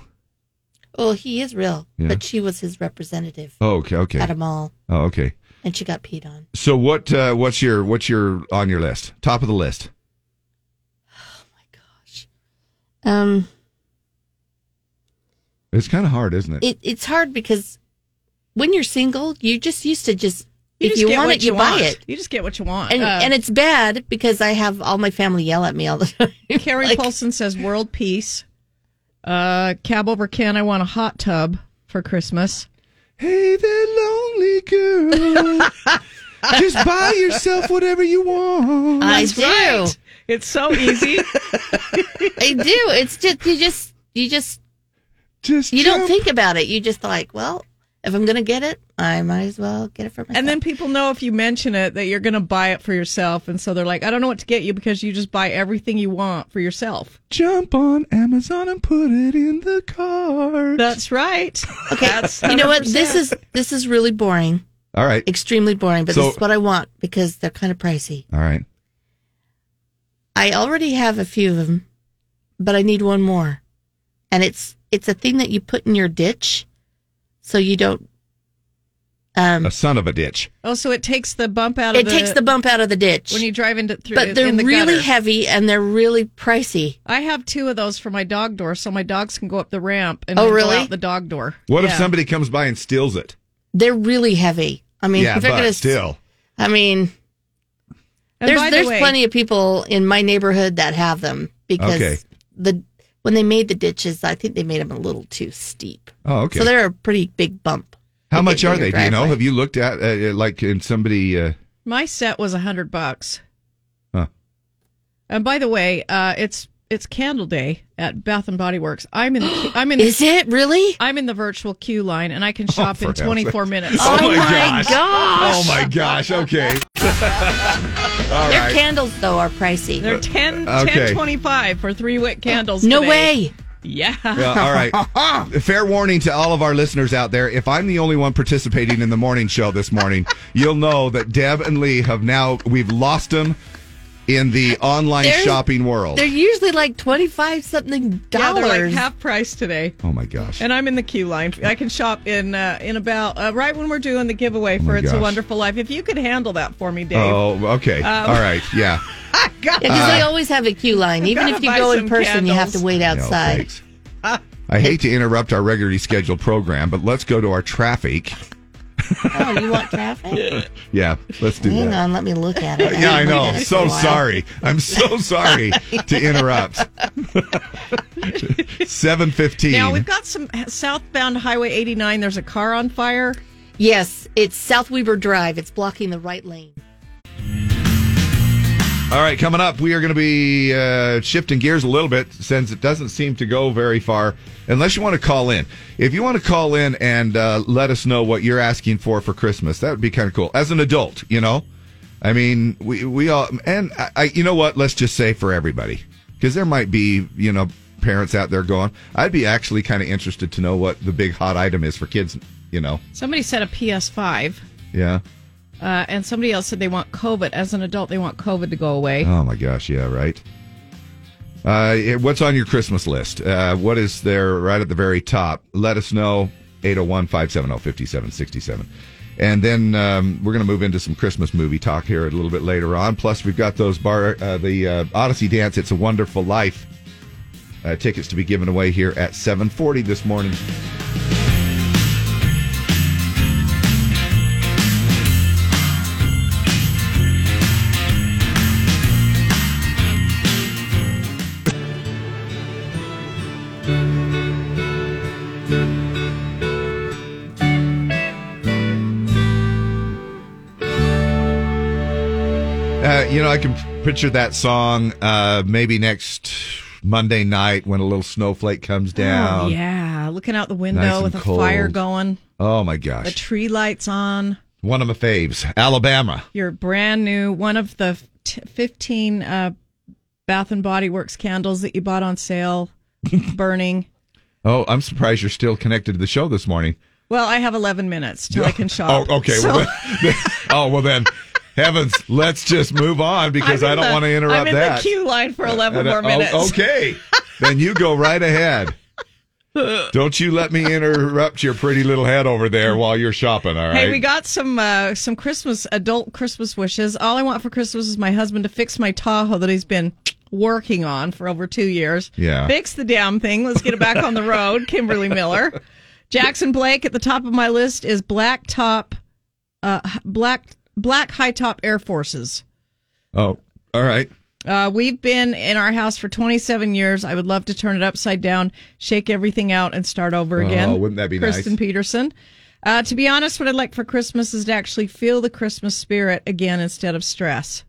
Well, he is real, Yeah. but she was his representative Oh, okay, okay. at a mall, Oh, okay. and she got peed on. So what? Uh, what's your what's your on your list? Top of the list. Oh my gosh. Um, It's kind of hard, isn't it? it, it's hard because when you're single, you just used to just You if just you get want what it, you, buy want. it. You just get what you want. And Uh, and it's bad because I have all my family yell at me all the (laughs) time. Carrie Like, Paulson says world peace. Uh, cab over Ken, I want a hot tub for Christmas. Hey there, lonely girl. (laughs) Just buy yourself whatever you want. I That's do. right. It's so easy. (laughs) I do. It's just you just you just Just you don't think about it. You just like, well, if I'm gonna get it, I might as well get it for myself. and then people know if you mention it that you're going to buy it for yourself. And so they're like, I don't know what to get you because you just buy everything you want for yourself. jump on Amazon and put it in the cart. That's right. okay, That's you know what? This is this is really boring, All right. extremely boring. But So- this is what I want because they're kind of pricey. All right. I already have a few of them, but I need one more, and it's it's a thing that you put in your ditch, so you don't. Um, A son of a ditch. Oh, so it takes the bump out of it the. takes the bump out of the ditch, when you drive into through. but they're in the really gutter. heavy and they're really pricey. I have two of those for my dog door, so my dogs can go up the ramp and Oh, then really? go out the dog door. What if somebody comes by and steals it? They're really heavy. I mean, yeah, if they're but gonna still. I mean, And there's by the there's way- plenty of people in my neighborhood that have them. because Okay. the when they made the ditches, I think they made them a little too steep. Oh, okay. So they're a pretty big bump. How much are they? your Do you know? Have you looked at uh, like in somebody? Uh, My set was a hundred bucks. Huh. And by the way, uh, it's it's Candle Day at Bath and Body Works. I'm in. The, (gasps) I'm in. The, Is it really? I'm in the virtual queue line, and I can shop for in 24 minutes. Oh, my my gosh. gosh. Oh my gosh. Okay. (laughs) All Their right. candles though are pricey. They're uh, 10, Okay. 10.25 for three wick candles. no today. way. Yeah. Well, all right. (laughs) Fair warning to all of our listeners out there. If I'm the only one participating in the morning show this morning, (laughs) you'll know that Deb and Lee have now, we've lost them in the online They're- shopping world. They're usually like twenty five something Yeah, dollars. they're like half price today. Oh my gosh. And I'm in the queue line. I can shop in uh, in about uh, right when we're doing the giveaway for Oh my It's a. Wonderful Life. If you could handle that for me, Dave. Oh, okay. Um, all right. (laughs) Yeah. I got Yeah, because they always have a queue line. Even if you go in some person, you have to wait outside. thanks. I hate to interrupt our regularly scheduled program, but let's go to our traffic. Oh, you want traffic? Yeah, let's do that. Hang that. on, let me look at it. Yeah, I haven't know. at it So sorry. I'm so (laughs) sorry to interrupt. (laughs) Seven fifteen. Now we've got some southbound Highway 89. There's a car on fire. Yes, it's South Weber Drive. It's blocking the right lane. All right, coming up, we are going to be uh, shifting gears a little bit since it doesn't seem to go very far. Unless you want to call in, if you want to call in and uh, let us know what you're asking for for Christmas, that would be kind of cool. As an adult, you know, I mean, we we all and I, I you know what? Let's just say for everybody, because there might be you know parents out there going, I'd be actually kind of interested to know what the big hot item is for kids. You know, Somebody said a PS5, yeah. uh, and somebody else said they want COVID. As an adult, they want COVID to go away. Oh my gosh, yeah, right. Uh, what's on your Christmas list? Uh, what is there right at the very top? Let us know. 801 570 5767. And then um, we're going to move into some Christmas movie talk here a little bit later on. Plus, we've got those bar, uh, the uh, Odyssey Dance. It's a Wonderful Life uh, tickets to be given away here at 740 this morning. Know, I can picture that song uh, maybe next Monday night when a little snowflake comes down. Oh, yeah, looking out the window Nice with a cold. fire going, Oh my gosh. the tree lights on. One of my faves, Alabama. Your brand new one of the t- 15 uh, Bath and Body Works candles that you bought on sale, (laughs) burning. Oh, I'm surprised you're still connected to the show this morning. Well, I have 11 minutes till I can (laughs) shop. Oh, okay. So- Well, (laughs) then, oh, well then, heavens, let's just move on because I don't the- want to interrupt I'm in that. the queue line for 11 uh, more minutes. oh, okay. then you go right ahead. (laughs) Don't you let me interrupt your pretty little head over there while you're shopping, all right? Hey, we got some uh, some Christmas adult Christmas wishes. All I want for Christmas is my husband to fix my Tahoe that he's been working on for over two years. Yeah. fix the damn thing. Let's get it back on the road. (laughs) Kimberly Miller, Jackson Blake at the top of my list is black top, uh, black black high top Air Forces. Oh, all right. Uh, we've been in our house for 27 years. I would love to turn it upside down, shake everything out, and start over again. Oh, wouldn't that be Kristen nice? Peterson. Uh, to be honest, what I'd like for Christmas is to actually feel the Christmas spirit again instead of stress.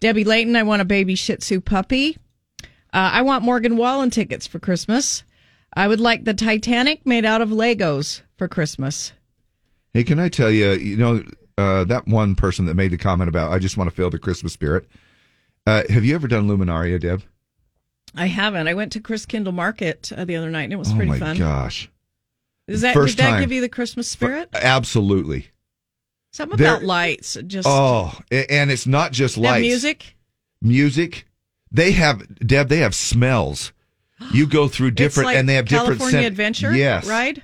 Debbie Layton, I want a baby Shih Tzu puppy. Uh, I want Morgan Wallen tickets for Christmas. I would like the Titanic made out of Legos for Christmas. Hey, can I tell you, you know, uh, that one person that made the comment about, I just want to feel the Christmas spirit. Uh, have you ever done Luminaria, Deb? I haven't. I went to Christkindlmarkt uh, the other night and it was oh pretty my fun. gosh. Is that First did that time. give you the Christmas spirit? Absolutely. Something There- about lights. Just Oh, and it's not just lights. music. Music. They have, Deb, they have smells. You go through different, like and they have different California Adventure. Yes. Ride.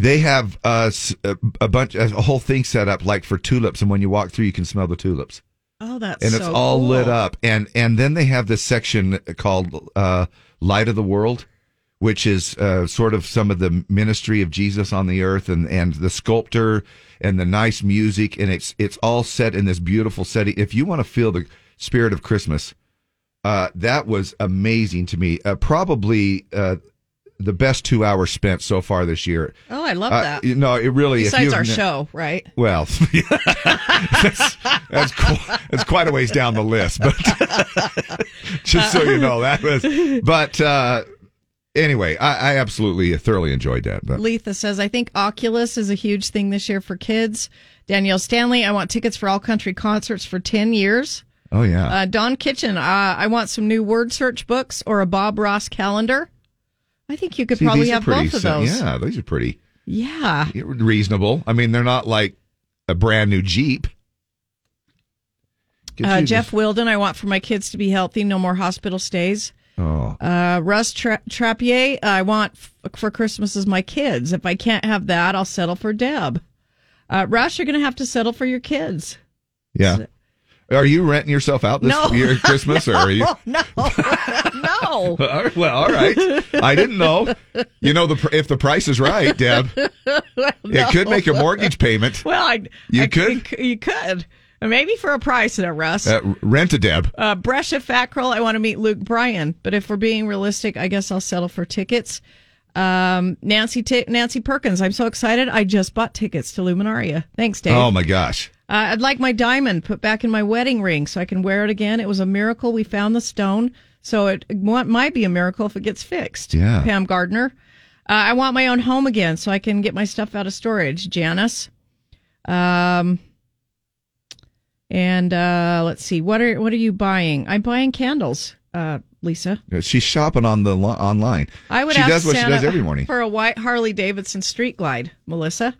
They have uh, a bunch, a whole thing set up like for tulips, and when you walk through, you can smell the tulips. Oh, that's and it's so all cool. lit up and and then they have this section called uh light of the world which is uh, sort of some of the ministry of jesus on the earth and and the sculptor and the nice music and it's it's all set in this beautiful setting if you want to feel the spirit of christmas Uh, that was amazing to me. Uh, probably uh, the best two hours spent so far this year. Oh, I love Uh, that. you know, it really. Besides our show, right? Well, (laughs) that's that's, qu- that's quite a ways down the list, but (laughs) just so you know, that was. But uh, anyway, I, I absolutely thoroughly enjoyed that. But Letha says, I think Oculus is a huge thing this year for kids. Danielle Stanley, I want tickets for all country concerts for 10 years. oh yeah, Uh, Don Kitchen, uh, I want some new word search books or a Bob Ross calendar. I think you could See, probably have both of those. Yeah, these are pretty Yeah. reasonable. I mean, they're not like a brand new Jeep. Uh, Jeff Wilden, I want for my kids to be healthy, no more hospital stays. Oh, Uh, Russ Tra- Trappier, I want f- for Christmas is my kids. If I can't have that, I'll settle for Deb. Uh, Russ, you're going to have to settle for your kids. yeah. Are you renting yourself out this No. year at Christmas, or are you? (laughs) No, no. (laughs) well, all right. I didn't know. You know, the if the price is right, Deb, (laughs) it could make a mortgage payment. Well, I, You I- could? you could. Maybe for a price there, Russ. Uh, rent a Deb. Uh, Brescia Fackrell, I want to meet Luke Bryan, but if we're being realistic, I guess I'll settle for tickets. Um, Nancy T- Nancy Perkins, I'm so excited. I just bought tickets to Luminaria. Thanks, Dave. Oh my gosh. Uh, I'd like my diamond put back in my wedding ring so I can wear it again. It was a miracle we found the stone, so it might be a miracle if it gets fixed. Yeah. Pam Gardner. Uh, I want my own home again so I can get my stuff out of storage. Janice. Um, and uh, let's see. What are what are you buying? I'm buying candles. Uh, Lisa. She's shopping on the online. I would She ask does what Santa she does every morning. for a white Harley Davidson Street Glide. Melissa.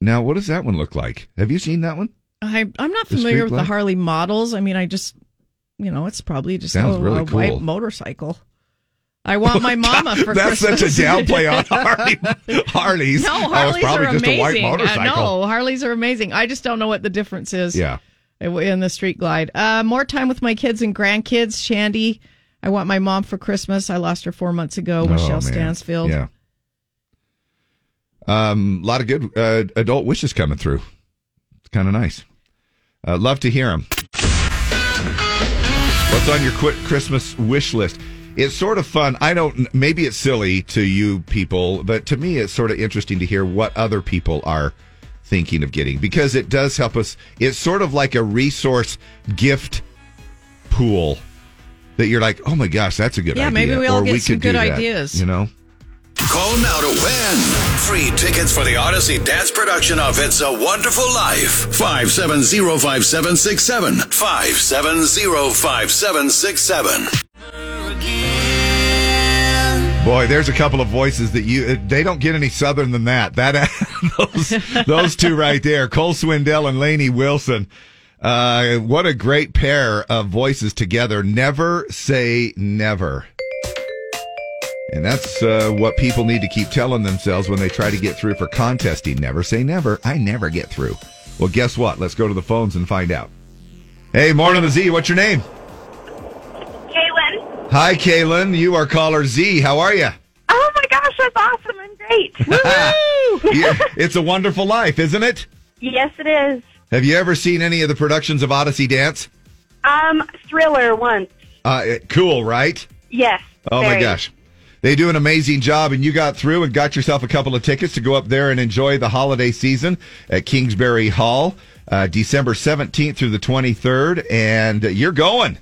Now, what does that one look like? Have you seen that one? I, I'm not The familiar with the? Harley models. I mean, I just, you know, it's probably just Sounds a, really a white cool. motorcycle. I want (laughs) my mama for Christmas. That's Christmas. such a downplay on (laughs) Harley. Harleys. No, Oh, it's Harleys probably are just amazing. a white Uh, motorcycle. no, Harleys are amazing. I just don't know what the difference is. Yeah. In the Street Glide. Uh, more time with my kids and grandkids. Shandy, I want my mom for Christmas. I lost her four months ago. Oh, Michelle man. Stansfield. Yeah. Um, a lot of good uh, adult wishes coming through. It's kind of nice. Uh, love to hear them. What's on your quick Christmas wish list? It's sort of fun. I don't. Maybe it's silly to you people, but to me, it's sort of interesting to hear what other people are thinking of getting because it does help us. It's sort of like a resource gift pool that you're like, oh my gosh, that's a good Yeah, idea. maybe we all Or get we some good that, ideas. You know. Call now to win free tickets for the Odyssey Dance production of It's a Wonderful Life. 5705767. 5705767. Boy, there's a couple of voices that you they don't get any southern than that. That (laughs) those those two right there, Cole Swindell and Lainey Wilson. Uh, what a great pair of voices together. Never say never. And that's uh, what people need to keep telling themselves when they try to get through for contesting. Never say never. I never get through. Well, guess what? Let's go to the phones and find out. Hey, morning, the Z. What's your name? Kaylin. Hi, Kaylin. You are caller Z. How are you? Oh my gosh, that's awesome and great. (laughs) Yeah, (laughs) it's a wonderful life, isn't it? yes, it is. Have you ever seen any of the productions of Odyssey Dance? Um, thriller once. Uh, cool, right? Yes. Oh my gosh. They do an amazing job, and you got through and got yourself a couple of tickets to go up there and enjoy the holiday season at Kingsbury Hall, uh, December 17th through the 23rd, and you're going.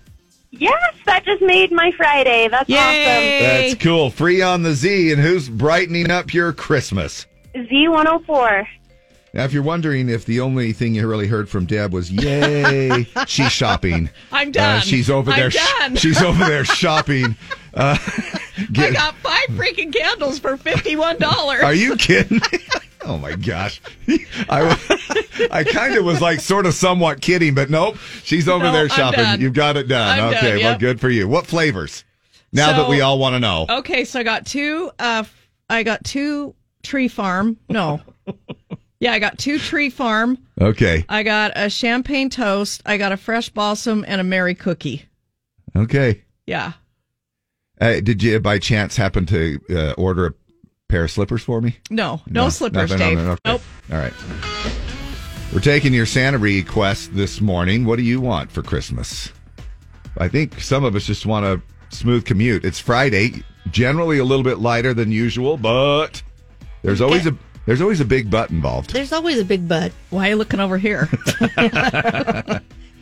Yes, that just made my Friday. That's awesome. That's cool. Free on the Z, and who's brightening up your Christmas? Z104. Now, if you're wondering if the only thing you really heard from Deb was "Yay, she's shopping," (laughs) I'm done. Uh, she's over I'm there. done. (laughs) she's over there (laughs) shopping. Uh, I got five freaking candles for fifty-one dollars. are you kidding? Me? Oh my gosh! I I kind of was like sort of somewhat kidding, but nope. She's over No, there shopping. You've got it done. I'm okay, done, well, good for you. What flavors? Now that we all want to know. Okay, so I got two. Uh, I got two Tree Farm. No, yeah, I got two Tree Farm. Okay, I got a champagne toast. I got a fresh balsam and a Merry cookie. okay. Yeah. Uh, did you by chance happen to uh, order a pair of slippers for me? No, no, slippers, nothing on Dave. Okay. Nope. All right. We're taking your Santa request this morning. What do you want for Christmas? I think some of us just want a smooth commute. It's Friday, generally a little bit lighter than usual, but there's always a there's always a big butt involved. There's always a big butt. Why are you looking over here? (laughs)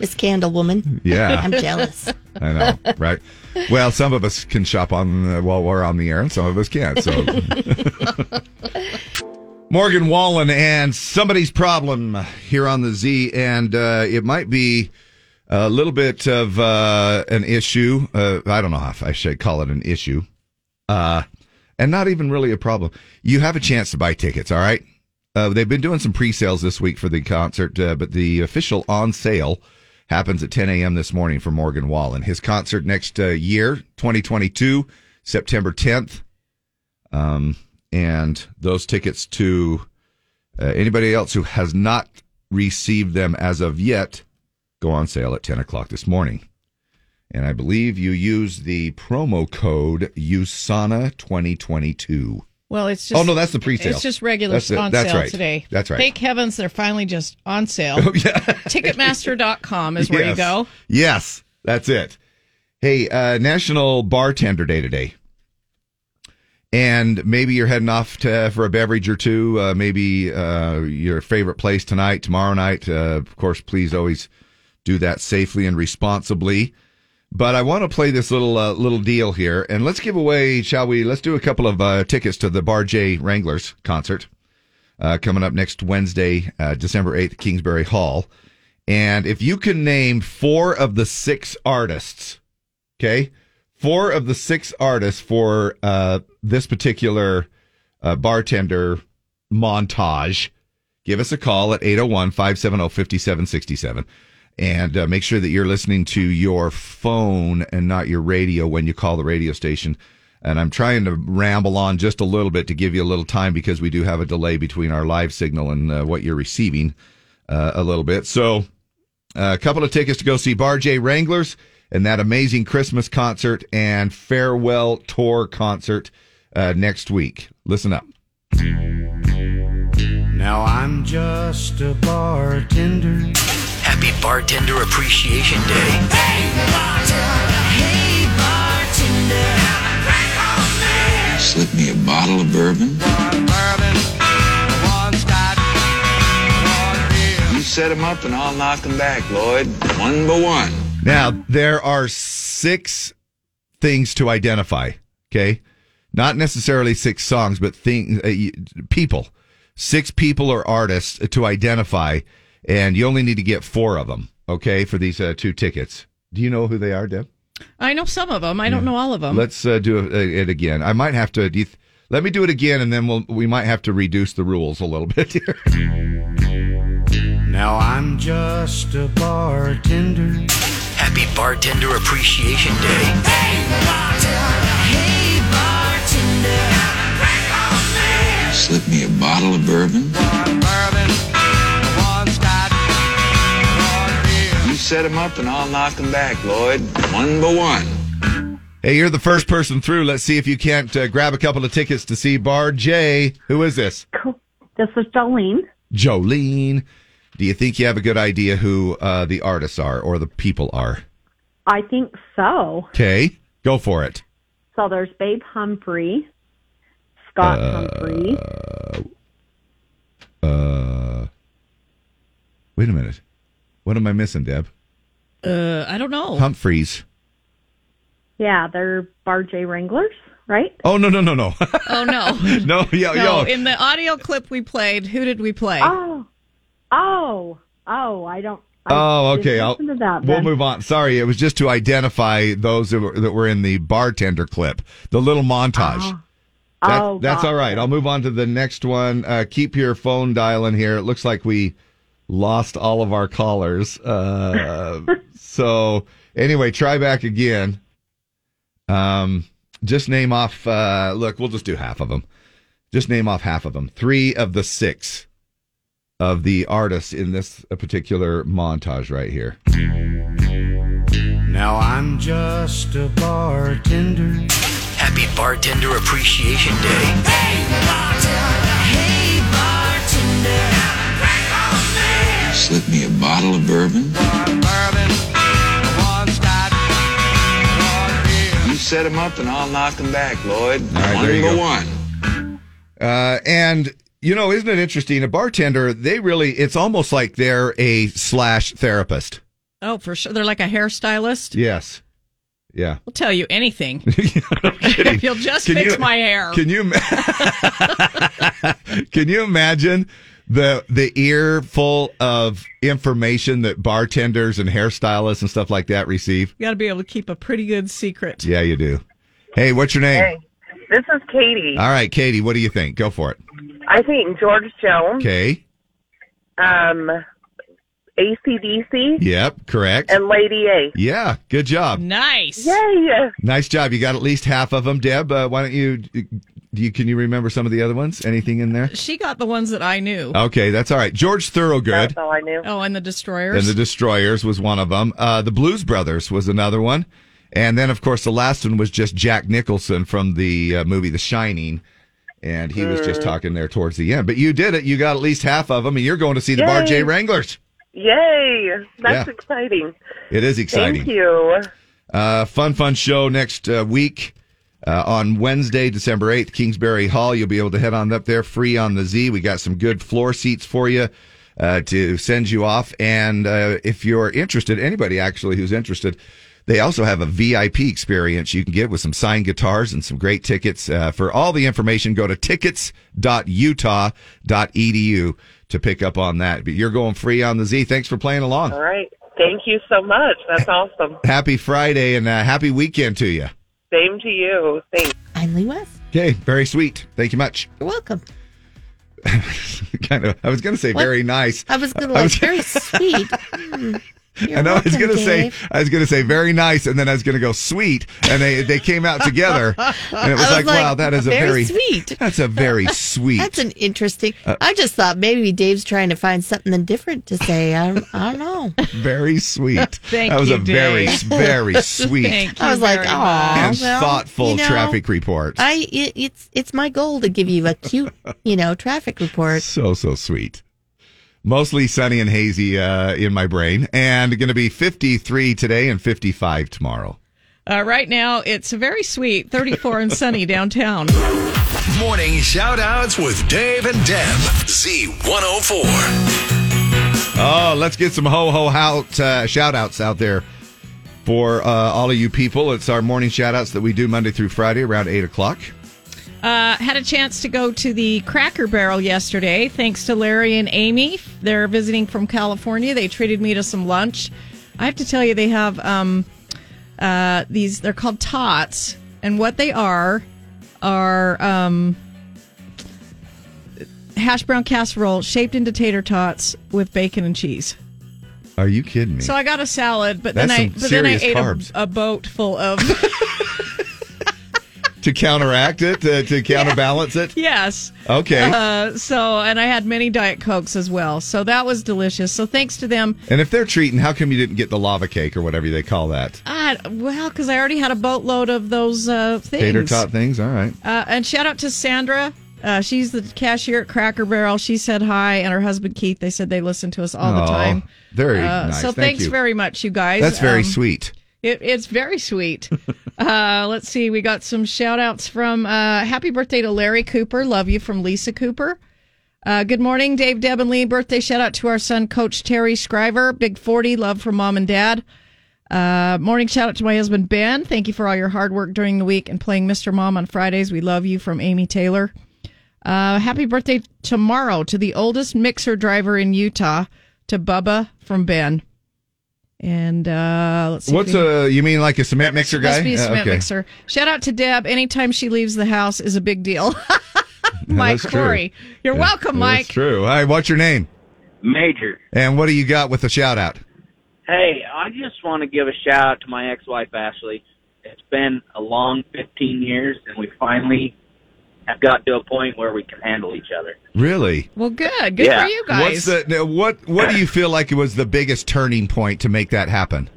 Miss Candlewoman. Yeah. I'm jealous. I know, right? Well, some of us can shop on uh, while we're on the air, and some of us can't. So, (laughs) Morgan Wallen and somebody's problem here on the Z, and uh, it might be a little bit of uh, an issue. Uh, I don't know if I should call it an issue, uh, and not even really a problem. You have a chance to buy tickets. All right. Uh, they've been doing some pre-sales this week for the concert, uh, but the official on sale happens at 10 a.m. this morning for Morgan Wallen. His concert next uh, year, 2022, September 10th. Um, and those tickets to uh, anybody else who has not received them as of yet go on sale at 10 o'clock this morning. And I believe you use the promo code USANA2022. Well, it's just. Oh, no, that's the pre-sale. It's just regular That's on That's sale right. today. That's right. Thank heavens they're finally just on sale. (laughs) Oh, yeah. Ticketmaster.com is where you go. Yes, that's it. Hey, uh, National Bartender Day today. And maybe you're heading off to, for a beverage or two. Uh, maybe uh, your favorite place tonight, tomorrow night. Uh, of course, please always do that safely and responsibly. But I want to play this little uh, little deal here, and let's give away, shall we? Let's do a couple of uh, tickets to the Bar J Wranglers concert uh, coming up next Wednesday, uh, December 8th, Kingsbury Hall. And if you can name four of the six artists, okay, four of the six artists for uh, this particular uh, bartender montage, give us a call at 801 570 5767. And uh, make sure that you're listening to your phone and not your radio when you call the radio station. And I'm trying to ramble on just a little bit to give you a little time because we do have a delay between our live signal and uh, what you're receiving uh, a little bit. So, uh, a couple of tickets to go see Bar J Wranglers and that amazing Christmas concert and farewell tour concert uh, next week. Listen up. Now I'm just a bartender. Happy Bartender Appreciation Day. Hey, bartender. Hey, bartender. Slip me a bottle of bourbon. You set 'em up and I'll knock 'em back, Lloyd, one by one. Now, there are six things to identify, okay? Not necessarily six songs, but things, uh, people. Six people or artists to identify, and you only need to get four of them, okay, for these uh, two tickets. Do you know who they are, Deb? I know some of them. I don't know all of them. Let's uh, do it, it again. I might have to. Do you th- let me do it again, and then we'll we might have to reduce the rules a little (laughs) bit here. Now I'm just a bartender. Happy Bartender Appreciation Day. Hey bartender. Hey, bartender. Slip me a bottle of bourbon. You set 'em up and I'll knock them back, Lloyd, one by one. hey, you're the first person through. Let's see if you can't uh, grab a couple of tickets to see Bar J. Who is this? This is Jolene. Jolene. Do you think you have a good idea who uh, the artists are or the people are? I think so. Okay, go for it. So there's Babe Humphrey, Scott Humphrey. Uh, wait a minute. What am I missing, Deb? Uh, I don't know. Humphreys. Yeah, they're Bar J Wranglers, right? Oh no no no no (laughs) Oh no. (laughs) no yo no, yo. in the audio clip we played, who did we play? Oh, oh, oh! I don't. I Oh, okay. I'll, to that. we'll move on. Sorry, it was just to identify those that were, that were in the bartender clip, the little montage. Oh. That- Oh, that's all right. I'll move on to the next one. Uh, keep your phone dialing here. It looks like we lost all of our callers. Uh, (laughs) so anyway, try back again. Um, just name off. Uh, look, we'll just do half of them. Just name off half of them. Three of the six of the artists in this particular montage right here. Now I'm just a bartender. Happy Bartender Appreciation Day. Slip me a bottle of bourbon. You set them up and I'll knock them back, Lloyd. All right, one there you go. one. Uh, and you know, isn't it interesting? A bartender, they really, it's almost like they're a slash therapist. Oh, for sure. They're like a hairstylist. Yes. Yeah. We'll tell you anything. (laughs) if you'll just Can fix you- my hair. Can you (laughs) can you imagine the the ear full of information that bartenders and hairstylists and stuff like that receive? You got to be able to keep a pretty good secret. Yeah, you do. Hey, what's your name? Hey, this is Katie. All right, Katie, what do you think? Go for it. I think George Jones, Okay. um, ACDC, Yep, correct. and Lady A. Yeah, good job. Nice. Yay! Nice job. You got at least half of them, Deb. Uh, why don't you? Do you can you remember some of the other ones? Anything in there? She got the ones that I knew. Okay, that's all right. George Thorogood That's all I knew. Oh, and the Destroyers. and the Destroyers was one of them. Uh, the Blues Brothers was another one, and then of course the last one was just Jack Nicholson from the uh, movie The Shining, and he was just Mm. talking there towards the end. But you did it. You got at least half of them, and you're going to see the Yay. Bar J Wranglers. Yay! That's Yeah. exciting. It is exciting. Thank you. Uh, fun, fun show next uh, week uh, on Wednesday, December 8th, Kingsbury Hall. You'll be able to head on up there free on the Z. We got some good floor seats for you uh, to send you off. And uh, if you're interested, anybody actually who's interested, they also have a VIP experience you can get with some signed guitars and some great tickets. Uh, for all the information, go to tickets.utah.edu to pick up on that. But you're going free on the Z. Thanks for playing along. All right. Thank you so much. That's awesome. Happy Friday and uh, happy weekend to you. Same to you. Thanks. I'm Lee West. Okay, very sweet. Thank you much. You're welcome. (laughs) kind of. I was going to say What? very nice. I was going to I like very (laughs) sweet. Hmm. You're I know I was going to say I was going to say very nice, and then I was going to go sweet, and they they came out together, (laughs) and it was, was like, like, wow, that is a very very, sweet. That's a very (laughs) sweet. That's an interesting. Uh, I just thought maybe Dave's trying to find something different to say. I don't, I don't know. (laughs) very sweet. Thank that was you, a very Dave. very sweet Thank I was like, oh, and well, thoughtful you know, traffic report. I it, it's it's my goal to give you a cute, you know, traffic report. So so sweet. Mostly sunny and hazy uh, in my brain, and going to be 53 today and 55 tomorrow. Uh, right now, it's very sweet, 34 and sunny (laughs) downtown. Morning shout outs with Dave and Deb. Z104. Oh, let's get some ho ho out uh, shout outs out there for uh, all of you people. It's our morning shout outs that we do Monday through Friday around 8 o'clock. Uh, had a chance to go to the Cracker Barrel yesterday, thanks to Larry and Amy. They're visiting from California. They treated me to some lunch. I have to tell you, they have um, uh, these. They're called tots, and what they are are um, hash brown casserole shaped into tater tots with bacon and cheese. Are you kidding me? So I got a salad, but That's then I but then I ate a, a boat full of (laughs) to counteract it, to, to (laughs) counterbalance it? yes. Okay. Uh, so and I had many diet cokes as well. So that was delicious. So thanks to them. And if they're treating, how come you didn't get the lava cake or whatever they call that? I, well, because I already had a boatload of those uh, things. Tater tot things? All right. Uh, and shout out to Sandra. Uh, she's the cashier at Cracker Barrel. She said hi, and her husband Keith. They said they listen to us all the time. very Uh, nice. So Thank thanks you. very much, you guys. That's very Um, sweet. It, it's very sweet. (laughs) uh, let's see. We got some shout outs from uh, happy birthday to Larry Cooper. Love you from Lisa Cooper. Uh, good morning, Dave, Deb, and Lee. Birthday shout out to our son, Coach Terry Scriver. Big 40. Love from mom and dad. Uh, morning shout out to my husband, Ben. Thank you for all your hard work during the week and playing Mr. Mom on Fridays. We love you from Amy Taylor. Uh, happy birthday tomorrow to the oldest mixer driver in Utah, to Bubba from Ben. And uh, let's see. What's a, you mean like a cement mixer guy? must be a Uh, cement okay. mixer. Shout out to Deb. Anytime she leaves the house is a big deal. (laughs) Mike That's true. You're welcome, Mike. That's true. All right, what's your name? Major. And what do you got with the shout out? Hey, I just want to give a shout out to my ex-wife Ashley. It's been a long 15 years, and we finally have got to a point where we can handle each other. Really? Well, good. Good Yeah. for you guys. What's the now, what? What do you feel like was the biggest turning point to make that happen?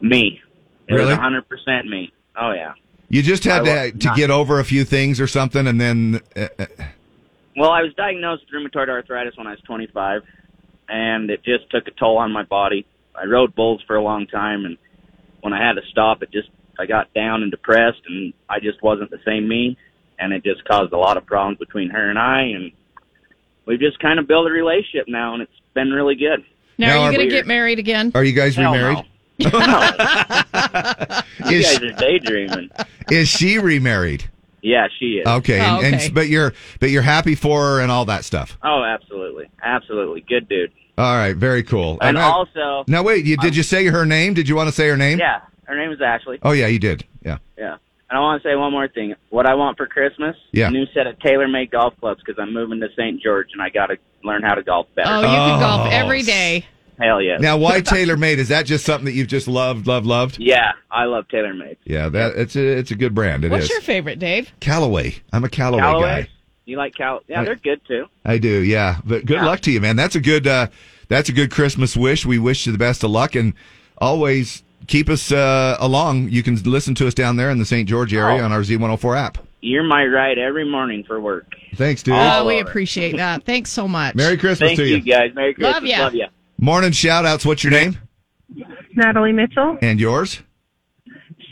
Me. It Really? was 100% me. Oh yeah. You just had I to was to not- get over a few things or something, and then uh, uh, Well, I was diagnosed with rheumatoid arthritis when I was 25, and it just took a toll on my body. I rode bulls for a long time, and when I had to stop, it just I got down and depressed, and I just wasn't the same me, and it just caused a lot of problems between her and I, and we've just kind of built a relationship now, and it's been really good. Now, Now, are are you going to get married again? Are you guys Hell no. remarried? (laughs) (laughs) You Is- guys are daydreaming. Is she remarried? Yeah, she is. Okay, Oh, and, okay. and but you're but you're happy for her and all that stuff. Oh, absolutely, absolutely, good dude. All right, very cool. And now- also, now wait, you, did you say her name? Did you want to say her name? yeah, her name is Ashley. Oh yeah, you did. Yeah. Yeah. And I want to say one more thing. What I want for Christmas, Yeah. a new set of tailor-made golf clubs because I'm moving to St. George and I got to learn how to golf better. Oh, you can golf every day. Hell yeah. Now, why (laughs) tailor made? Is that just something that you've just loved, loved, loved? Yeah, I love TaylorMade. Yeah, that it's a it's a good brand. It is What's your favorite, Dave? Callaway. I'm a Callaway, Callaway? guy. You like Cal? Yeah, I- they're good too. I do. Yeah, but good Yeah. luck to you, man. That's a good uh, that's a good Christmas wish. We wish you the best of luck and always keep us uh, along. You can listen to us down there in the St. George area Oh. on our Z104 app. You're my ride every morning for work. Thanks, dude. Oh, we appreciate that. Thanks so much. Merry Christmas Thank to you, you. guys. Merry Christmas. Love ya. Love you. Morning shout outs. What's your name Natalie Mitchell. and yours?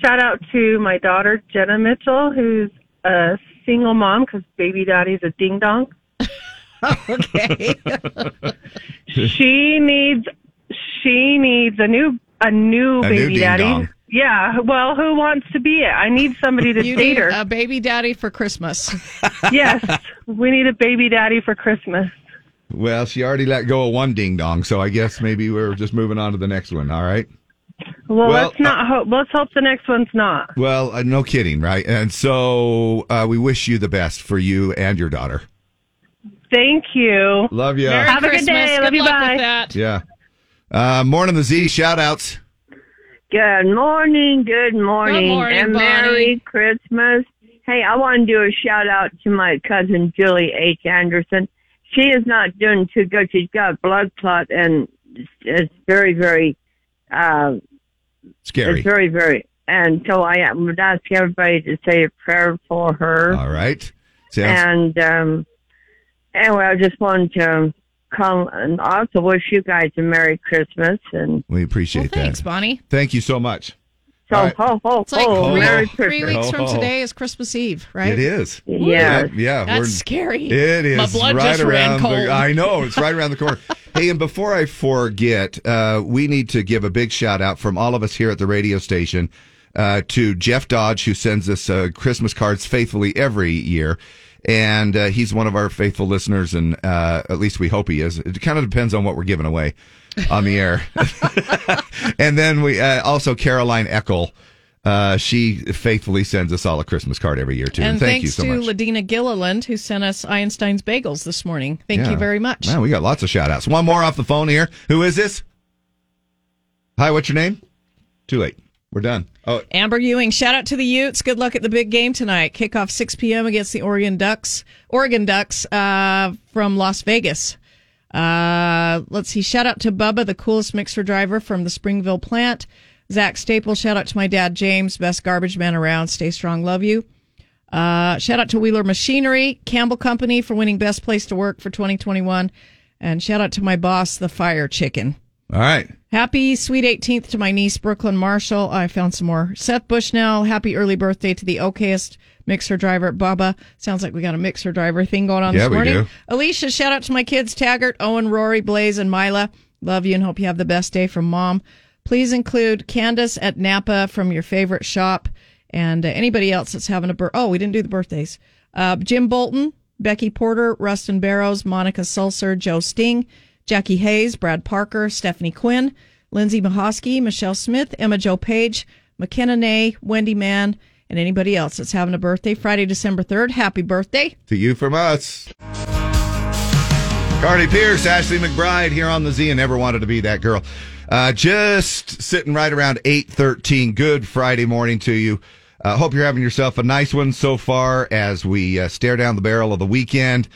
Shout out to my daughter Jenna Mitchell, who's a single mom because baby daddy's a ding dong. (laughs) okay. (laughs) she needs she needs a new a new A baby ding daddy. dong. Yeah, well, who wants to be it? I need somebody to You date need her. a baby daddy for Christmas. (laughs) yes, we need a baby daddy for Christmas. Well, she already let go of one ding dong, so I guess maybe we're just moving on to the next one. All right. Well, Well, let's not hope. Let's hope the next one's not. Well, uh, no kidding, right? And so uh, we wish you the best for you and your daughter. Thank you. Love you. Merry Have a good day. Good Love you. luck Bye. with that. Yeah. Uh, morning, the Z. Shout outs. Good morning, good morning, Good morning, and Bonnie. Merry Christmas. Hey, I want to do a shout out to my cousin Julie H. Anderson. She is not doing too good. She's got a blood clot, and it's, it's very, very, uh, Scary. it's very, very. And so I would ask everybody to say a prayer for her. All right. Sounds And um, anyway, I just wanted to come and also wish you guys a Merry Christmas. And we appreciate Well, thanks, that. Bonnie. Thank you so much. so, All right. ho, ho, It's like ho, three, Merry three Christmas. weeks from today is Christmas Eve, right? It is. Yeah, Yeah. That's we're- scary. It is My blood right just ran around. cold. The, I know it's right around the corner. (laughs) hey, and before I forget, uh, we need to give a big shout out from all of us here at the radio station uh, to Jeff Dodge, who sends us uh, Christmas cards faithfully every year. And uh, he's one of our faithful listeners, and uh, at least we hope he is. It kind of depends on what we're giving away on the air. (laughs) and then we uh, also Caroline Eckel. Uh, she faithfully sends us all a Christmas card every year too. And, And, thank you thanks so to much. Ladina Gilliland, who sent us Einstein's bagels this morning. Thank Yeah. you very much. Man, we got lots of shout outs. One more off the phone here. Who is this? Hi, what's your name? Too late. We're done. Oh, Amber Ewing, shout out to the Utes. Good luck at the big game tonight. Kickoff 6 p.m. against the Oregon Ducks. Oregon Ducks uh, from Las Vegas. Uh, let's see. Shout out to Bubba, the coolest mixer driver from the Springville plant. Zach Staple, shout out to my dad James, best garbage man around. Stay strong, love you. Uh, shout out to Wheeler Machinery, Campbell Company for winning Best Place to Work for 2021. And shout out to my boss, the Fire Chicken. all right. Happy sweet 18th to my niece, Brooklyn Marshall. I found some more. Seth Bushnell, happy early birthday to the okayest mixer driver, Bubba. Sounds like we got a mixer driver thing going on Yeah, this we morning. do. Alicia, shout out to my kids, Taggart, Owen, Rory, Blaze, and Mila. Love you and hope you have the best day from mom. Please include Candace at Napa from your favorite shop and uh, anybody else that's having a birth. Oh, we didn't do the birthdays. Uh, Jim Bolton, Becky Porter, Rustin Barrows, Monica Sulcer, Joe Sting, Jackie Hayes, Brad Parker, Stephanie Quinn, Lindsay Mahosky, Michelle Smith, Emma Joe Page, McKenna Nay, Wendy Mann, and anybody else that's having a birthday Friday, December 3rd. Happy birthday. To you from us. Carly Pearce, Ashley McBride here on the Z and never wanted to be that girl. Uh, just sitting right around 813. Good Friday morning to you. Uh, hope you're having yourself a nice one so far as we uh, stare down the barrel of the weekend.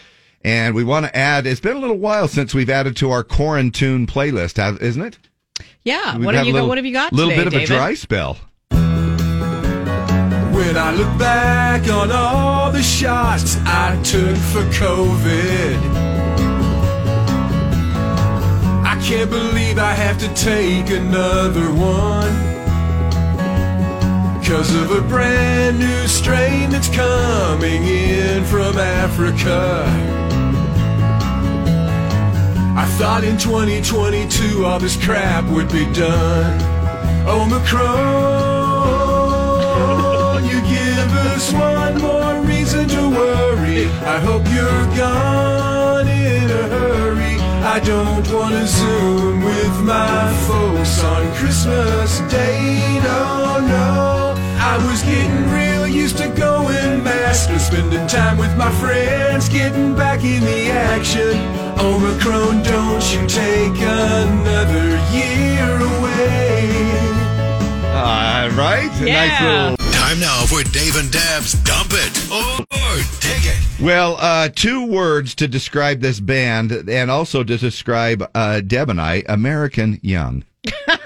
And we want to add, it's been a little while since we've added to our quarantine playlist, isn't it? Yeah. We've what have you little- got? What have you got? little today, bit of David? a dry spell. When I look back on all the shots I took for COVID, I can't believe I have to take another one. Because of a brand new strain that's coming in from Africa. I thought in 2022 all this crap would be done. Omicron, you give us one more reason to worry. I hope you're gone in a hurry. I don't want to Zoom with my folks on Christmas Day. No, no. I was getting real used to going master, spending time with my friends, getting back in the action. Omicron, don't you take another year away. All right. A Nice little. Time now for Dave and Deb's Dump It or Dig It. Well, uh, two words to describe this band and also to describe uh, Deb and I, American Young. (laughs)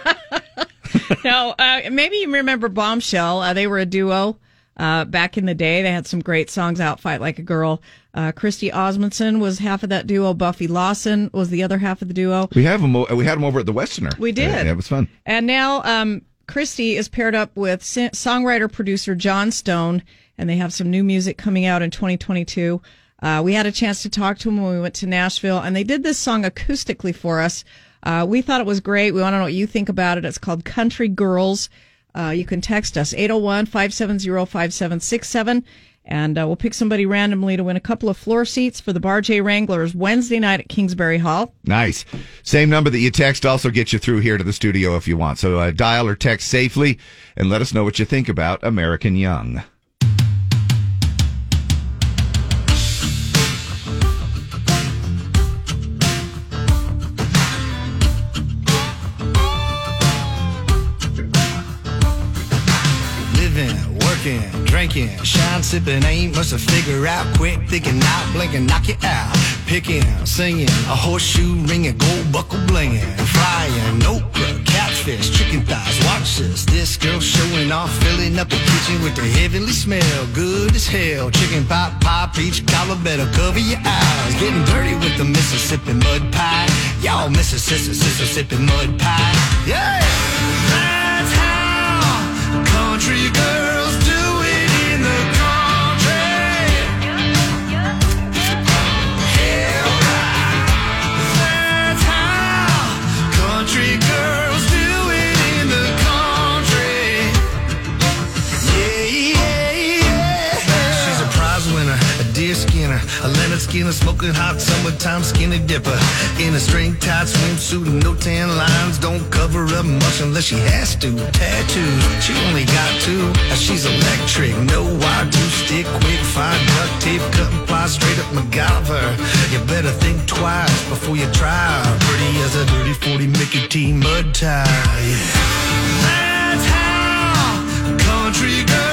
(laughs) no, uh, maybe you remember Bomshel. Uh, they were a duo uh, back in the day. They had some great songs out, Fight Like a Girl. Uh, Kristy Osmunson was half of that duo. Buffy Lawson was the other half of the duo. We have them. We had them over at the Westerner. We did. Yeah, it was fun. And now um, Kristy is paired up with songwriter producer Jon Stone, and they have some new music coming out in 2022. Uh, we had a chance to talk to him when we went to Nashville, and they did this song acoustically for us. Uh, we thought it was great. We want to know what you think about it. It's called Country Girls. Uh, you can text us 801 570 5767, and uh, we'll pick somebody randomly to win a couple of floor seats for the Bar J Wranglers Wednesday night at Kingsbury Hall. Nice. Same number that you text also gets you through here to the studio if you want. So uh, dial or text safely and let us know what you think about American Young. Living, drinking, shine, sipping, ain't much to figure out. Quick, thinking, not blinking, knock you out. Picking, singing, a horseshoe ringing, gold buckle blinging, frying, okra, catfish, chicken thighs. Watch this, this girl showing off, filling up the kitchen with the heavenly smell. Good as hell, chicken pot pie, peach cobbler, better cover your eyes. Getting dirty with the Mississippi mud pie. Y'all Mississippi, Mississippi mud pie. Yeah! Skinner, smoking hot summertime skinny dipper. In a string tight swimsuit and no tan lines, don't cover up much unless she has to. Tattoos, she only got two. She's electric, no wire, two stick, quick, fine duct tape, cut and ply, straight up MacGyver. You better think twice before you try. Pretty as a dirty 40 Mickey T mud tie. That's how country girls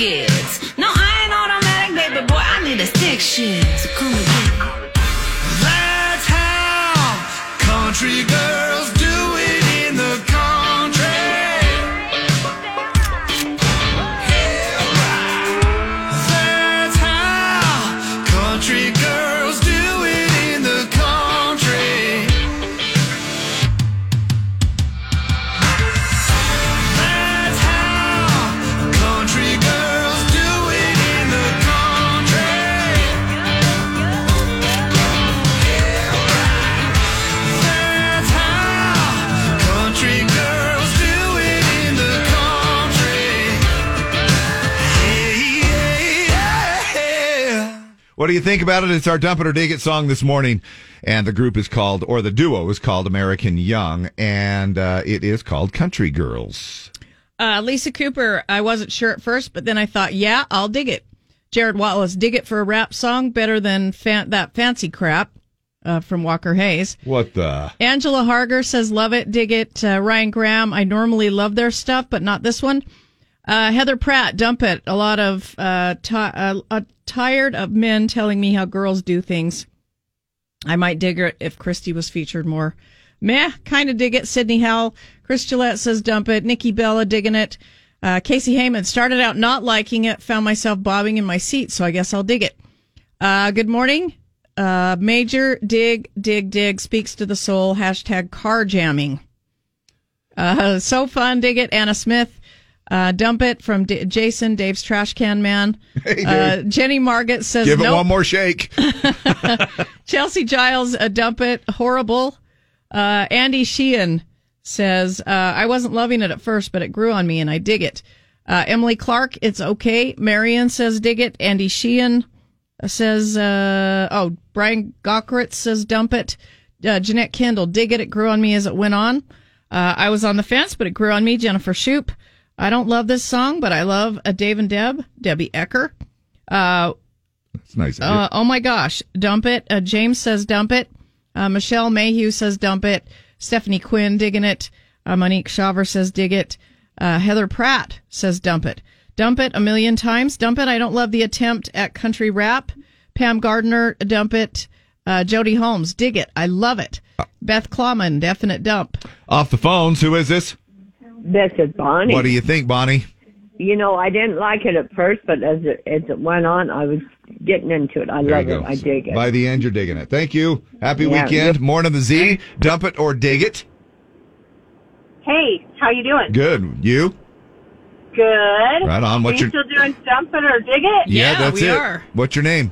with. No, I ain't automatic, baby boy, I need a stick shift. So come it. That's how country girls What do you think about it? It's our Dump It or Dig It song this morning. And the group is called, or the duo is called American Young. And uh, it is called Country Girls. Uh, Lisa Cooper, I wasn't sure at first, but then I thought, yeah, I'll dig it. Jared Wallace, dig it for a rap song, better than fan- that fancy crap. uh, from Walker Hayes. What the? Angela Harger says, love it, dig it. Uh, Ryan Graham, I normally love their stuff, but not this one. Uh, Heather Pratt, dump it. A lot of, uh, ti uh, uh, tired of men telling me how girls do things. I might dig it if Kristy was featured more. Meh, kind of dig it. Sydney Howell. Chris Gillette says dump it. Nikki Bella digging it. Uh, Casey Heyman started out not liking it, found myself bobbing in my seat, so I guess I'll dig it. Uh, good morning. Major dig, dig, dig speaks to the soul. Hashtag car jamming. So fun. Dig it. Anna Smith. Uh, dump it from D- Jason, Dave's trash can man. (laughs) Hey, uh, Jenny Margaret says, Give it nope. one more shake. (laughs) (laughs) Chelsea Giles, uh, dump it. Horrible. Uh, Andy Sheehan says, uh, I wasn't loving it at first, but it grew on me and I dig it. Uh, Emily Clark, it's okay. Marion says, dig it. Andy Sheehan says, uh, oh, Brian Gockritz says, dump it. Uh, Jeanette Kendall, dig it. It grew on me as it went on. Uh, I was on the fence, but it grew on me. Jennifer Shoup, I don't love this song, but I love a Dave and Deb, Debbie Ecker. Uh, It's nice. uh, oh my gosh, dump it. Uh, James says dump it. Uh, Michelle Mayhew says dump it. Stephanie Quinn digging it. Uh, Monique Shaver says dig it. Uh, Heather Pratt says dump it. Dump it a million times. Dump it. I don't love the attempt at country rap. Pam Gardner, dump it. Uh, Jody Holmes, dig it. I love it. Beth Clawman, definite dump. Off the phones. Who is this? This is Bonnie. What do you think, Bonnie? You know, I didn't like it at first, but as it, as it went on, I was getting into it. I There love it. go. I dig it. By the end, you're digging it. Thank you. Happy Yeah, weekend. yeah. Morning of the Z. Dump it or dig it. Hey, how you doing? Good. You? Good. Right on. What's Are you your- still doing dump it or dig it? Yeah, that's it. What's your name?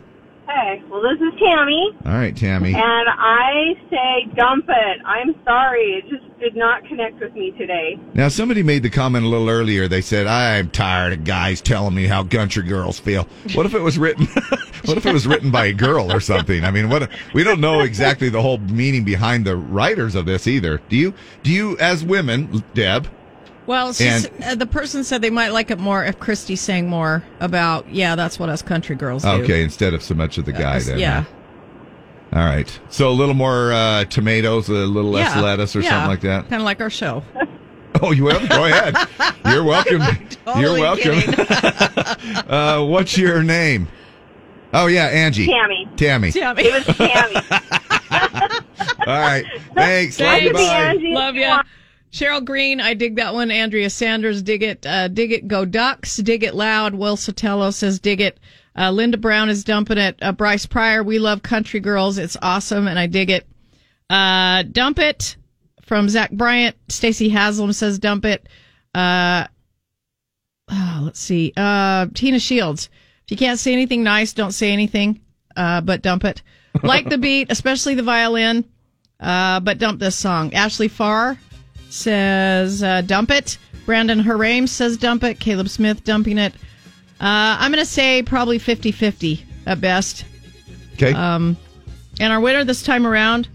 Hey, well, this is Tammy, All right, Tammy. and I say dump it. I'm sorry, it just did not connect with me today. Now, somebody made the comment a little earlier. They said, "I'm tired of guys telling me how country girls feel." What if it was written? (laughs) what if it was written by a girl or something? I mean, what? We don't know exactly the whole meaning behind the writers of this either. Do you? Do you, as women, Deb? Well, And- uh, the person said they might like it more if Kristy sang more about, yeah, that's what us country girls do. Okay, instead of so much of the guy. Uh, then, yeah. All right. So a little more uh, tomatoes, a little less Yeah, lettuce, or yeah, something like that. Kind of like our show. (laughs) Oh, you will? Go ahead. (laughs) You're welcome. You're welcome. (laughs) uh, what's your name? Oh yeah, Angie. Tammy. Tammy. Tammy. It was Tammy. All right. Thanks. Love you. Thanks. Bye. Love you. Cheryl Green, I dig that one. Andrea Sanders, dig it. Uh, dig it. Go Ducks. Dig it loud. Will Sotelo says dig it. Uh, Linda Brown is dumping it. Uh, Bryce Pryor, we love country girls. It's awesome, and I dig it. Uh, dump it from Zach Bryant. Stacy Haslam says dump it. Uh, oh, let's see. Uh, Tina Shields. If you can't say anything nice, don't say anything. Uh, but dump it. Like the (laughs) beat, especially the violin. Uh, but dump this song. Ashley Farr says uh, dump it. Brandon Haram says dump it. Caleb Smith dumping it. Uh, I'm going to say probably 50 50 at best. Okay. Um, and our winner this time around,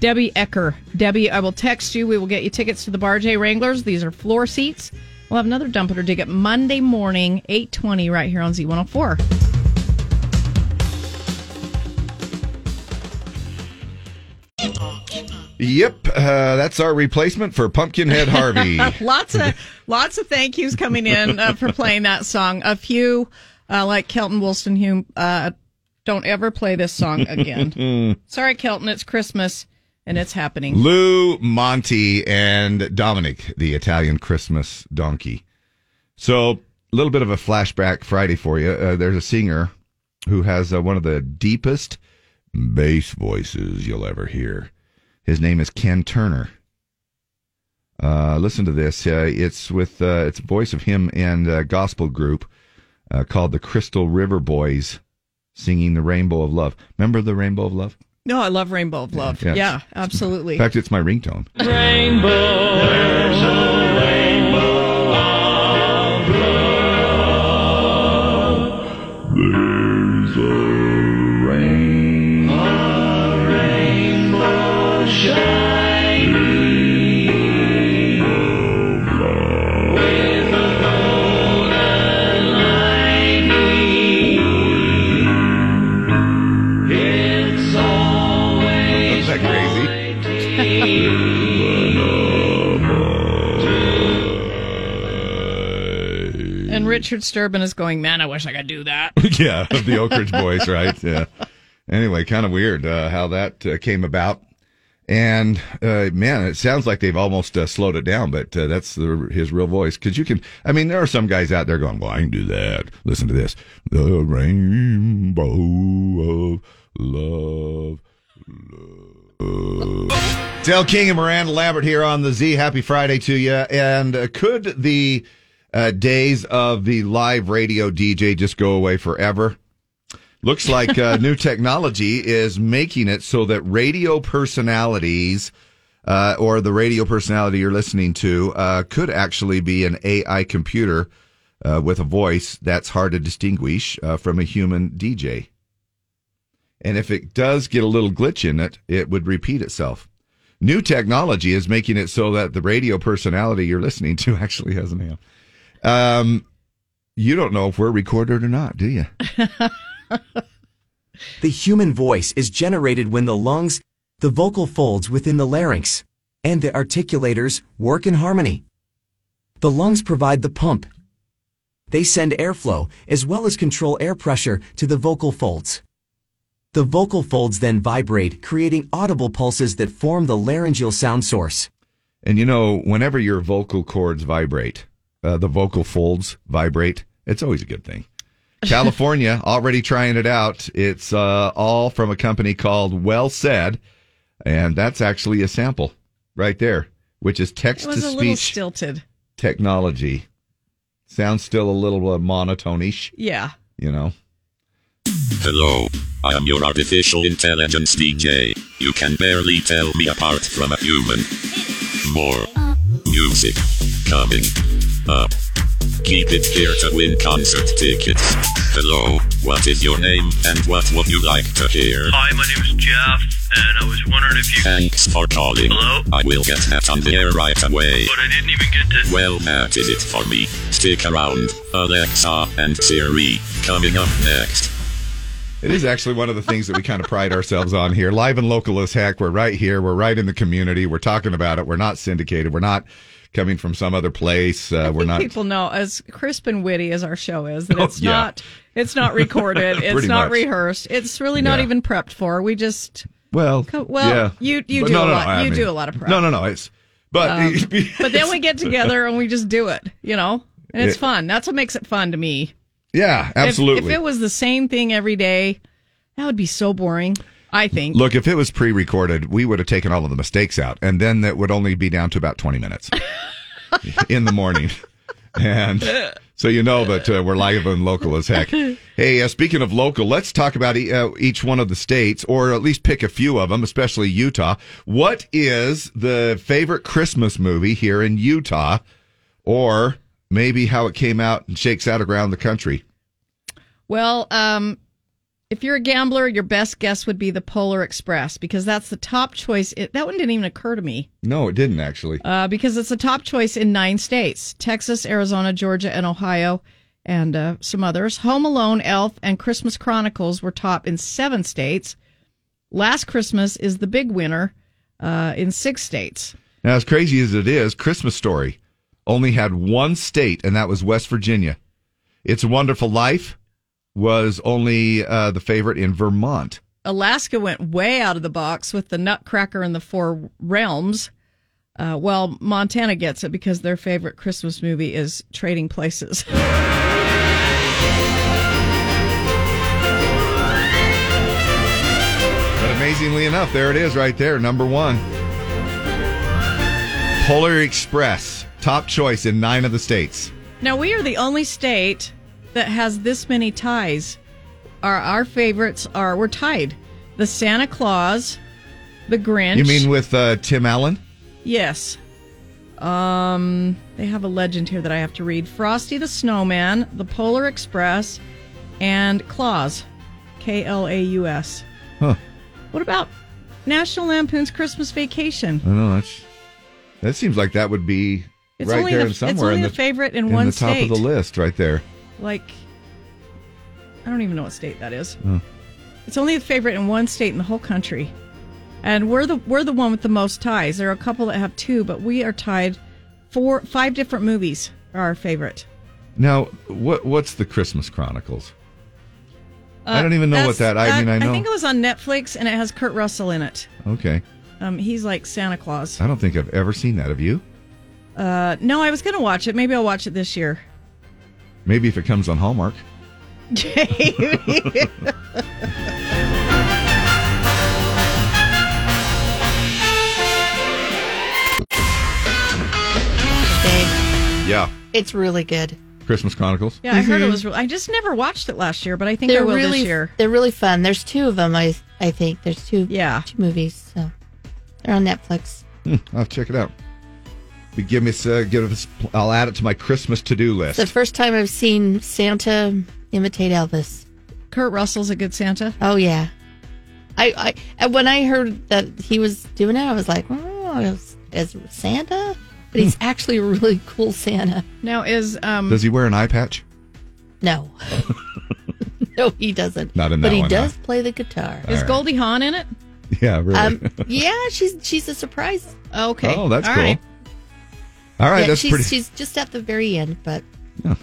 Debbie Ecker. Debbie, I will text you. We will get you tickets to the Bar J Wranglers. These are floor seats. We'll have another dump it or dig it Monday morning, 820, right here on Z104. Yep. Uh, that's our replacement for Pumpkinhead Harvey. (laughs) lots of lots of thank yous coming in uh, for playing that song. A few, uh, like Kelton Woolstenhume, uh, don't ever play this song again. (laughs) Sorry, Kelton, it's Christmas and it's happening. Lou Monte and Dominic, the Italian Christmas donkey. So, a little bit of a flashback Friday for you. Uh, there's a singer who has uh, one of the deepest bass voices you'll ever hear. His name is Ken Turner. Uh, listen to this. Uh, it's with uh, it's a voice of him and a gospel group uh, called the Crystal River Boys, singing the Rainbow of Love. Remember the Rainbow of Love? No, I love Rainbow of Love. Yeah. Yeah, absolutely. In fact, it's my ringtone. Rainbow, there's a rainbow of love. Richard Sterban is going, man, I wish I could do that. (laughs) yeah, of the Oak Ridge Boys, right? Yeah. Anyway, kind of weird uh, how that uh, came about. And uh, man, it sounds like they've almost uh, slowed it down, but uh, that's the, his real voice. Because you can, I mean, there are some guys out there going, "Well, I can do that." Listen to this: the rainbow of love. love. Elle King and Miranda Lambert here on the Z. Happy Friday to you. And uh, could the uh, days of the live radio DJ just go away forever? Looks like uh, new (laughs) technology is making it so that radio personalities uh, or the radio personality you're listening to uh, could actually be an AI computer uh, with a voice that's hard to distinguish uh, from a human DJ. And if it does get a little glitch in it, it would repeat itself. New technology is making it so that the radio personality you're listening to (laughs) actually has an AM. Um, you don't know if we're recorded or not, do you? (laughs) The human voice is generated when the lungs, the vocal folds within the larynx, and the articulators work in harmony. The lungs provide the pump. They send airflow as well as control air pressure to the vocal folds. The vocal folds then vibrate, creating audible pulses that form the laryngeal sound source. And you know, whenever your vocal cords vibrate, uh, the vocal folds vibrate, it's always a good thing. California (laughs) already trying it out. It's uh, all from a company called WellSaid, and that's actually a sample right there, which is text to was a little speech stilted. technology. Sounds still a little uh, monotone-ish, Yeah. you know. Hello, I am your artificial intelligence DJ. You can barely tell me apart from a human. More music coming up. Keep it here to win concert tickets. Hello, what is your name and what would you like to hear? Hi, my name is Jeff, and I was wondering if you. Thanks for calling. Hello? I will get that on the air right away. But I didn't even get to. Well, that is it for me. Stick around. Alexa and Siri coming up next. It is actually one of the things that we kind of pride ourselves on here. Live and local as heck. We're right here. We're right in the community. We're talking about it. We're not syndicated. We're not coming from some other place. Uh, we're not. People know as crisp and witty as our show is that Oh, it's yeah. not it's not recorded, (laughs) it's not much. rehearsed, it's really not Yeah. even prepped for. We just Well, Co- well, yeah. you you But do no, a no, lot. I you mean- do a lot of prep. No, no, no. It's but Um, (laughs) but then we get (laughs) together and we just do it, you know, and it's It- fun. That's what makes it fun to me. yeah, If- absolutely. If, it was the same thing every day, that would be so boring. I think. Look, if it was pre-recorded, we would have taken all of the mistakes out, and then that would only be down to about twenty minutes (laughs) in the morning. And so you know that uh, we're live and local as heck. Hey, uh, speaking of local, let's talk about e- uh, each one of the states, or at least pick a few of them, especially Utah. What is the favorite Christmas movie here in Utah, or maybe how it came out and shakes out around the country? Well, um, if you're a gambler, your best guess would be the Polar Express because that's the top choice. It, that one didn't even occur to me. No, it didn't actually. uh, because it's a top choice in nine states Texas, Arizona, Georgia, and Ohio, and uh, some others. Home Alone, Elf, and Christmas Chronicles were top in seven states. Last Christmas is the big winner uh, in six states. Now, as crazy as it is, Christmas Story only had one state, and that was West Virginia. It's a Wonderful Life was only uh, the favorite in Vermont. Alaska went way out of the box with the Nutcracker and the Four Realms. Uh, well, Montana gets it because their favorite Christmas movie is Trading Places. (laughs) But amazingly enough, there it is right there, number one. Polar Express, top choice in nine of the states. Now we are the only state that has this many ties. Our our favorites are we're tied. The Santa Klaus, the Grinch. You mean with uh, Tim Allen? yes? Um, they have a legend here that I have to read. Frosty the Snowman, the Polar Express, and Claus, K L A U S. Huh. What about National Lampoon's Christmas Vacation? I know that's that seems like that would be It's right there the- in it's somewhere only in the the favorite in one the top state. of the list, right there. Like, I don't even know what state that is. Huh. It's only a favorite in one state in the whole country, and we're the we're the one with the most ties. There are a couple that have two, but we are tied. Four, five different movies are our favorite. Now, what what's the Christmas Chronicles? I don't even know what Uh, that. I mean, I know. I think it was on Netflix, and it has Kurt Russell in it. okay, Um, he's like Santa Claus. I don't think I've ever seen that. Have you? Uh, no, I was going to watch it. Maybe I'll watch it this year. Maybe if it comes on Hallmark. Yeah, it's really good. Christmas Chronicles. Yeah, I heard it Mhm. was. Real, I just never watched it last year, but I think I They're will really this year. they're really fun. There's two of them. I I think there's two. Yeah, two movies. So they're on Netflix. Hmm, (laughs) I'll check it out. But give me, uh, give us. I'll add it to my Christmas to do It's list. the first time I've seen Santa imitate Elvis. Kurt Russell's a good Santa. Oh yeah, I I and when I heard that he was doing it, I was like, oh, as, as Santa, but he's actually a really cool Santa. Now is um Does he wear an eye patch? No, (laughs) no, he doesn't. Not in that but he one, does huh? play the guitar. is Goldie Hawn in it? (laughs) Yeah, really. Um, yeah, she's she's a surprise. Okay. Oh, that's All cool. right. All right, Yeah, that's she's, pretty. She's just at the very end, but Yeah.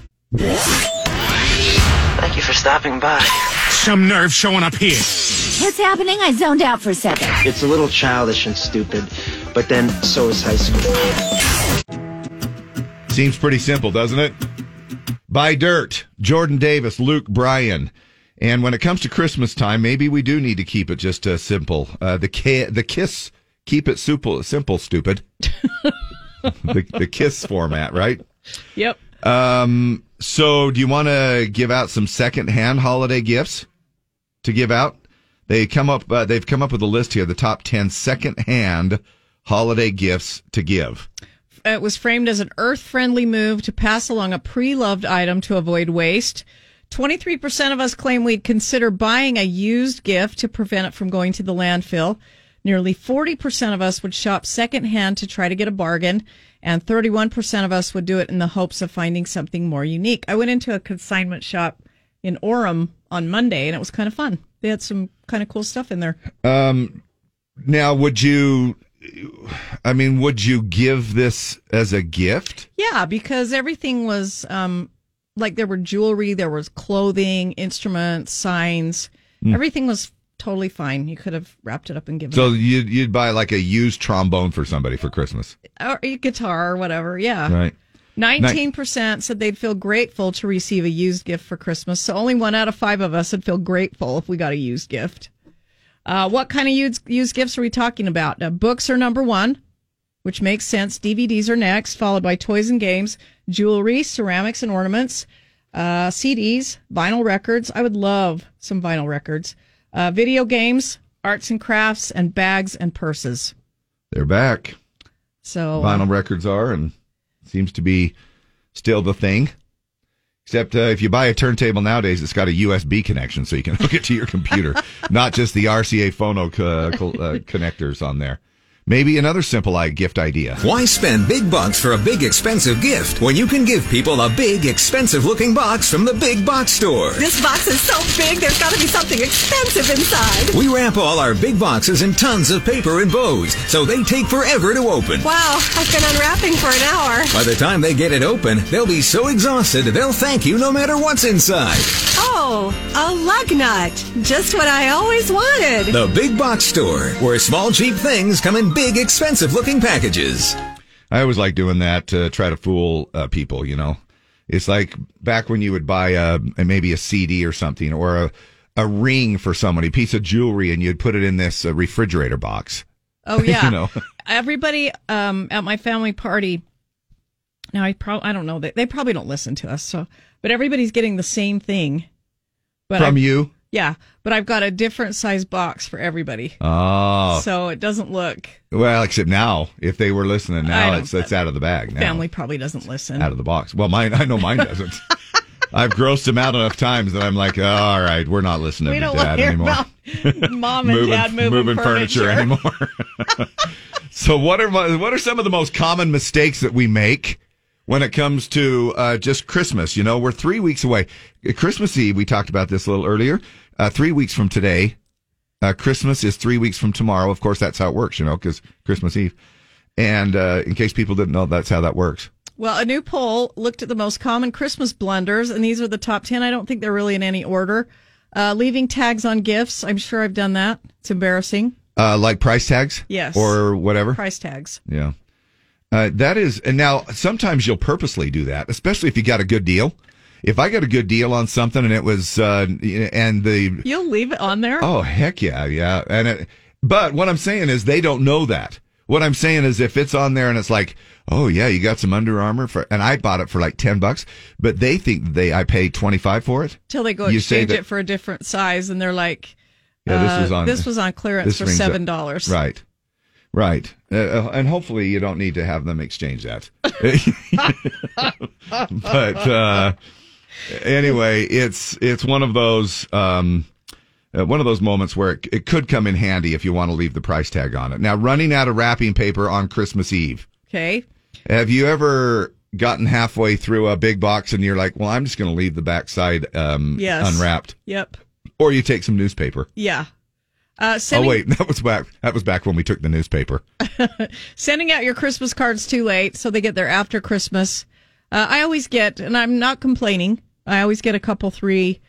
Thank you for stopping by. Some nerve showing up here. What's happening? I zoned out for a second. It's a little childish and stupid, but then so is high school. Seems pretty simple, doesn't it? Buy dirt. Jordan Davis, Luke Bryan. And when it comes to Christmas time, maybe we do need to keep it just uh, simple. Uh, the ki- the kiss, keep it simple, simple, stupid. (laughs) the, the kiss format, right? Yep. Um, so do you want to give out some secondhand holiday gifts to give out? They come up, uh, they've come up with a list here, the top 10 secondhand holiday gifts to give. It was framed as an earth friendly move to pass along a pre loved item to avoid waste. 23% of us claim we'd consider buying a used gift to prevent it from going to the landfill. Nearly 40% of us would shop secondhand to try to get a bargain. And 31% of us would do it in the hopes of finding something more unique. I went into a consignment shop in Orem on Monday and it was kind of fun. They had some kind of cool stuff in there. Um, now, would you, I mean, would you give this as a gift? Yeah, because everything was um like there were jewelry, there was clothing, instruments, signs. Hmm. Everything was totally fine. You could have wrapped it up and given it. So it. you'd, you'd buy like a used trombone for somebody for Christmas, or a guitar or whatever. Yeah. right? Nineteen percent said they'd feel grateful to receive a used gift for Christmas. So only one out of five of us would feel grateful if we got a used gift. Uh, what kind of used, used gifts are we talking about? Uh, books are number one, which makes sense. DVDs are next, followed by toys and games, jewelry, ceramics and ornaments, uh, CDs, vinyl records. I would love some vinyl records. Uh, video games, arts and crafts, and bags and purses. They're back. So uh, Vinyl records are, and seems to be still the thing. Except uh, if you buy a turntable nowadays, it's got a USB connection, so you can (laughs) hook it to your computer, (laughs) not just the RCA phono co- co- uh, connectors on there. Maybe another simple i- gift idea. Why spend big bucks for a big expensive gift when you can give people a big expensive looking box from the Big Box Store? This box is so big, there's got to be something expensive inside. We wrap all our big boxes in tons of paper and bows, so they take forever to open. Wow, I've been unwrapping for an hour. By the time they get it open, they'll be so exhausted they'll thank you no matter what's inside. Oh, a lug nut. Just what I always wanted. The Big Box Store, where small cheap things come in big expensive looking packages. I always like doing that to try to fool uh, people, you know. It's like back when you would buy a, maybe a CD or something or a, a ring for somebody, a piece of jewelry, and you'd put it in this uh, refrigerator box. Oh (laughs) yeah. you know. Everybody um, at my family party. Now I probably I don't know they they probably don't listen to us so but everybody's getting the same thing. But From I- you? Yeah, but I've got a different size box for everybody. Oh. So it doesn't look. well, except now, if they were listening now, it's, it's out of the bag now. Family probably doesn't listen. Out of the box. Well, mine, I know mine (laughs) doesn't. I've grossed them out enough times that I'm like, oh, all right, we're not listening we to don't dad anymore. mom and (laughs) dad moving, furniture. anymore. (laughs) so what are my- what are some of the most common mistakes that we make when it comes to uh, just Christmas? You know, we're three weeks away. Christmas Eve. We talked about this a little earlier. Uh, three weeks from today. Uh, Christmas is three weeks from tomorrow. Of course, that's how it works. You know, because Christmas Eve. And uh, in case people didn't know, that's how that works. Well, a new poll looked at the most common Christmas blunders, and these are the top 10. I don't think they're really in any order. Uh, leaving tags on gifts. I'm sure I've done that. It's embarrassing. Uh, like price tags? Yes. Or whatever? Price tags. Yeah. Uh, that is, and now sometimes you'll purposely do that, especially if you got a good deal. If I got a good deal on something and it was, uh, and the, You'll leave it on there? oh, heck yeah, yeah. And it, but what I'm saying is they don't know that. What I'm saying is if it's on there and it's like, oh yeah, you got some Under Armour for, and I bought it for like 10 bucks, but they think they, I paid 25 for it. Till they go You exchange that- it for a different size, and they're like, Yeah, this uh, was on, this was on clearance for $7. Right. Right. Uh, Uh, and hopefully you don't need to have them exchange that. (laughs) but uh, anyway, it's it's one of those um, uh, one of those moments where it, it could come in handy if you want to leave the price tag on it. Now, running out of wrapping paper on Christmas Eve. Okay. Have you ever gotten halfway through a big box and you're like, "Well, I'm just going to leave the backside um, Yes. unwrapped," Yep. or you take some newspaper? Yeah. Uh, sending, oh wait, (laughs) that was back. That was back when we took the newspaper. (laughs) sending out your Christmas cards too late, so they get there after Christmas. Uh, I always get, and I'm not complaining. I always get a couple, three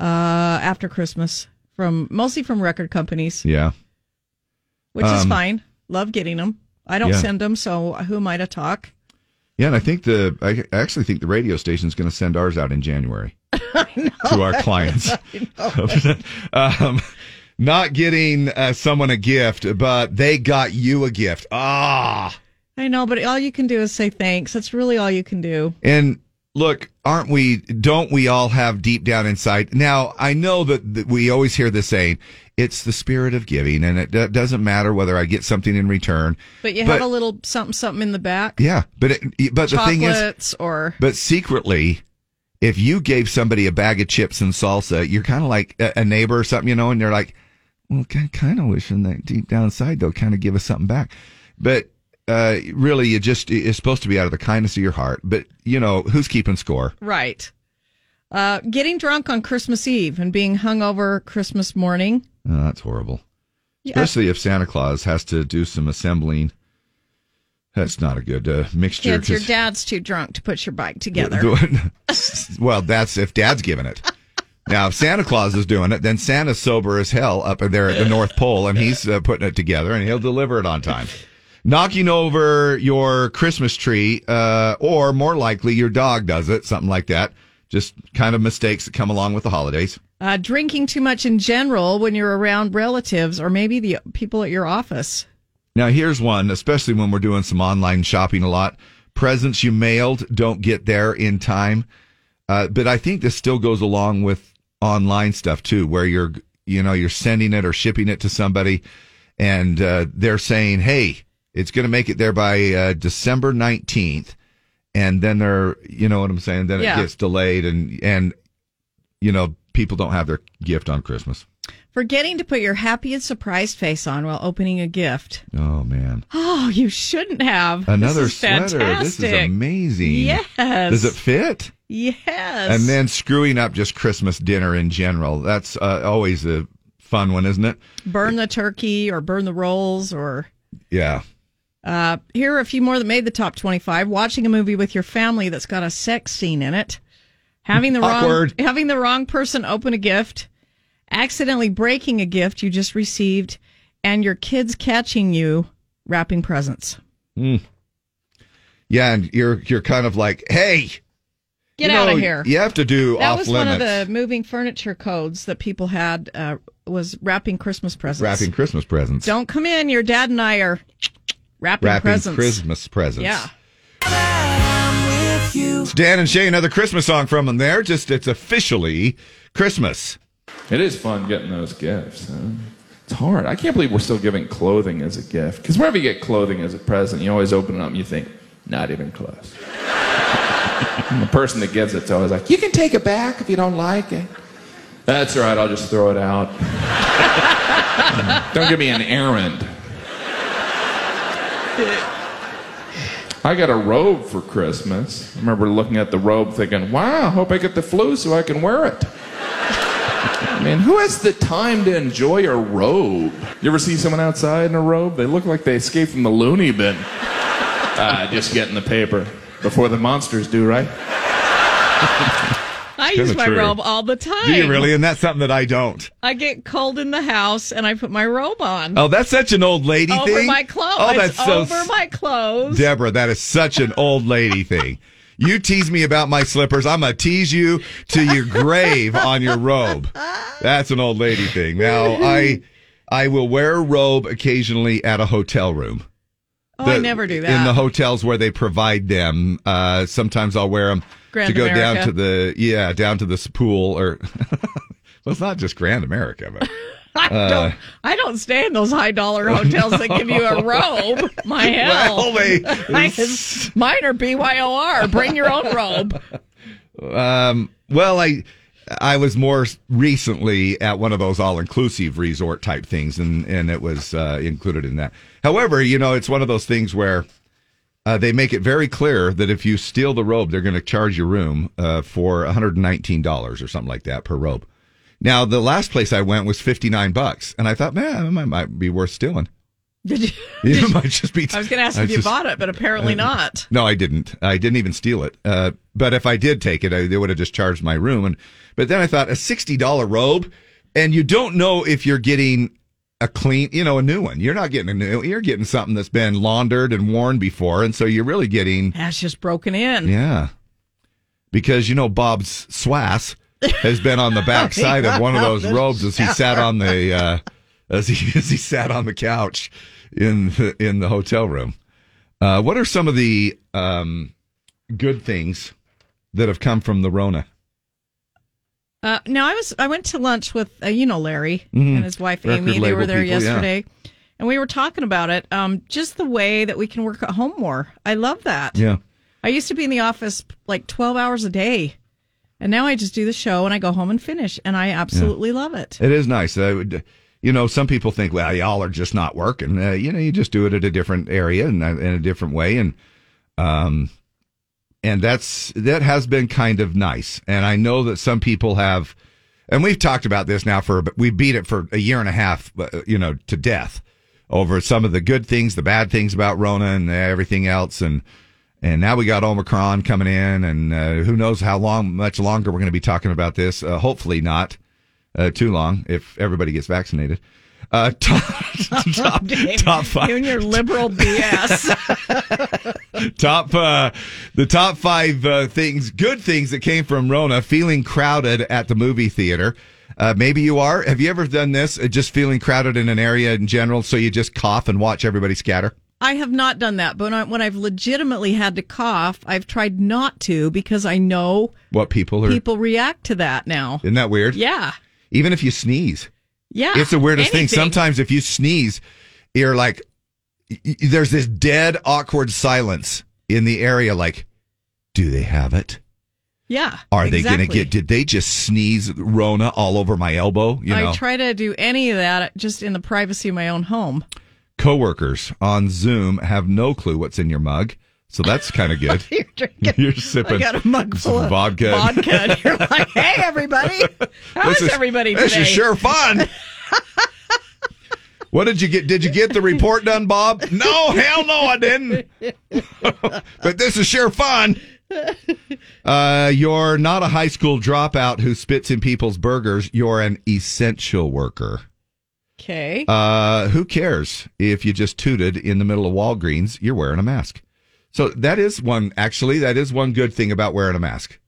uh, after Christmas from mostly from record companies, Yeah. which is Um, fine. Love getting them. I don't Yeah. send them, so who am I to talk? Yeah, and I think the I actually think the radio station's going to send ours out in January (laughs) to our clients. um, not getting uh, someone a gift, but they got you a gift. Ah, I know, but all you can do is say thanks. That's really all you can do. and look, aren't we? Don't we all have deep down inside? Now, I know that, that we always hear this saying, "It's the spirit of giving," and it do- doesn't matter whether I get something in return. But you have a little something, something in the back. yeah, but it, but the thing is, or But secretly, if you gave somebody a bag of chips and salsa, you're kind of like a, a neighbor or something, you know, and they're like, well, kind of wishing that deep down inside they'll kind of give us something back. But uh, really, you just it's supposed to be out of the kindness of your heart. But you know, who's keeping score? right. Uh, getting drunk on Christmas Eve and being hungover Christmas morning. Oh, that's horrible. Yeah. Especially if Santa Claus has to do some assembling. That's not a good uh, mixture. Kids, your dad's too drunk to put your bike (laughs) together. well, that's if Dad's giving it. Now, if Santa Claus is doing it, then Santa's sober as hell up there at the North Pole, and he's uh, putting it together, and he'll deliver it on time. (laughs) Knocking over your Christmas tree, uh, or more likely, your dog does it, something like that. Just kind of mistakes that come along with the holidays. Uh, drinking too much in general when you're around relatives or maybe the people at your office. Now, here's one, especially when we're doing some online shopping a lot. Presents you mailed don't get there in time. Uh, but I think this still goes along with online stuff too, where you're, you know, you're sending it or shipping it to somebody and uh, they're saying, hey, it's going to make it there by uh, December 19th. And then they're, you know what I'm saying? Then Yeah. it gets delayed and, and, you know, people don't have their gift on Christmas. Forgetting to put your happy and surprised face on while opening a gift. Oh, man. Oh, you shouldn't have. Another this is sweater. This is amazing. Yes. Does it fit? Yes. And then screwing up just Christmas dinner in general. That's uh, always a fun one, isn't it? burn the turkey or burn the rolls or Yeah. uh, here are a few more that made the top 25 watching a movie with your family that's got a sex scene in it having the wrong having the wrong person open a gift accidentally breaking a gift you just received and your kids catching you wrapping presents Mm. Yeah, and you're you're kind of like, hey, get you out know, of here You have to do that was limits. one of the moving furniture codes that people had uh, was wrapping christmas presents wrapping Christmas presents. don't come in your dad and i are wrapping, wrapping presents Christmas presents. yeah It's Dan and Shay, another Christmas song from them there. Just it's officially Christmas. It is fun getting those gifts. Huh? It's hard. I can't believe we're still giving clothing as a gift. Because whenever you get clothing as a present, you always open it up and you think, not even close. (laughs) the person that gives it it's always like, you can take it back if you don't like it. That's right. I'll just throw it out. (laughs) don't give me an errand. I got a robe for Christmas. I remember looking at the robe thinking, wow, I hope I get the flu so I can wear it. I mean, who has the time to enjoy a robe? You ever see someone outside in a robe? They look like they escaped from the loony bin. Ah, just getting the paper. before the monsters do, right? (laughs) I use my true. robe all the time. Do you really? And that's something that I don't. I get cold in the house and I put my robe on. Oh, that's such an old lady over thing. Over my clothes. Oh, that's so over my clothes. Deborah, that is such an old lady thing. You tease me about my slippers. I'm going to tease you to your (laughs) grave on your robe. That's an old lady thing. Now, I I will wear a robe occasionally at a hotel room. Oh, I never do that. In the hotels where they provide them. Uh, sometimes I'll wear them Grand to go down to the, yeah, down to the pool or, (laughs) well, it's not just Grand America, but. (laughs) (laughs) I uh, don't. I don't stay in those high dollar (laughs) hotels that give you a robe. My hell, (laughs) Well, they- Mine are BYOR. Bring your own robe. Um, well, I I was more recently at one of those all inclusive resort type things, and and it was uh, included in that. However, you know, it's one of those things where uh, they make it very clear that if you steal the robe, they're going to charge your room uh, for one hundred and nineteen dollars or something like that per robe. Now, the last place I went was fifty nine bucks, and I thought, man, it might, might be worth stealing. Did you? (laughs) It might just be. (laughs) I was going to ask I if you just- bought it, but apparently not. no, I didn't. I didn't even steal it. Uh, but if I did take it, I, they would have just charged my room. And but then I thought a sixty dollar robe, and you don't know if you're getting a clean, you know, a new one. You're not getting a new. You're getting something that's been laundered and worn before, and so you're really getting That's just broken in. yeah. Because you know Bob's swass (laughs) has been on the back side of one of those robes as he sat on the uh, as he (laughs) as he sat on the couch in the, in the hotel room. Uh, what are some of the um, good things that have come from the Rona? Uh, now I was I went to lunch with uh, you know Larry Mhm. and his wife Record Amy. They were there people, yeah. yesterday, and we were talking about it. Um, just the way that we can work at home more. I love that. Yeah. I used to be in the office like twelve hours a day, and now I just do the show and I go home and finish, and I absolutely love it. It is nice. I would, you know, some people think, well, y'all are just not working. Uh, you know, you just do it at a different area and uh, in a different way, and um, and that's that has been kind of nice. And I know that some people have, and we've talked about this now for we beat it for a year and a half, uh, you know, to death over some of the good things, the bad things about Rona and everything else, and. And now we got Omicron coming in, and uh, who knows how long, much longer we're going to be talking about this. Uh, hopefully not uh, too long if everybody gets vaccinated. Uh, (laughs) top, top, (laughs) top five. You and your liberal BS. (laughs) top uh, the top five uh, things, good things that came from Rona. Feeling crowded at the movie theater. Uh, maybe you are. Have you ever done this? Uh, just feeling crowded in an area in general, so you just cough and watch everybody scatter. I have not done that, but when, I've legitimately had to cough, I've tried not to because I know What people are? people react to that now. Isn't that weird? Yeah. Even if you sneeze. Yeah. It's the weirdest thing. Sometimes if you sneeze, you're like, there's this dead, awkward silence in the area. Like, do they have it? Yeah. Are they exactly. going to get, did they just sneeze Rona all over my elbow? You know, I try to do any of that just in the privacy of my own home. Coworkers on Zoom have no clue what's in your mug. So that's kind of (laughs) good. You're drinking. You're sipping I got a mug full of vodka. vodka. You're (laughs) like, hey, everybody. How's is- everybody today? This is sure fun. (laughs) What did you get? Did you get the report done, Bob? No, hell no, I didn't. but this is sure fun. Uh, you're not a high school dropout who spits in people's burgers. You're an essential worker. Okay. Uh, who cares if you just tooted in the middle of Walgreens? You're wearing a mask. So that is one, actually, that is one good thing about wearing a mask.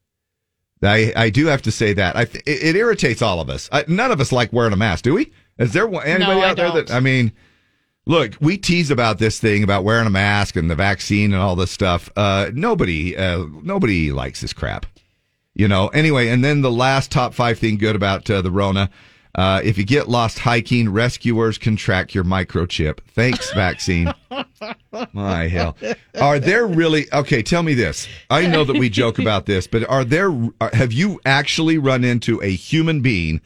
I, I do have to say that. I it, it irritates all of us. I, none of us like wearing a mask, do we? Is there anybody No, out there that. I mean, look, we tease about this thing about wearing a mask and the vaccine and all this stuff. Uh, nobody, uh, nobody likes this crap, you know? Anyway, and then the last top five thing good about uh, the Rona. Uh, if you get lost hiking, rescuers can track your microchip. Thanks, vaccine. (laughs) My hell. Are there really okay, tell me this. I know that we joke about this, but are there have you actually run into a human being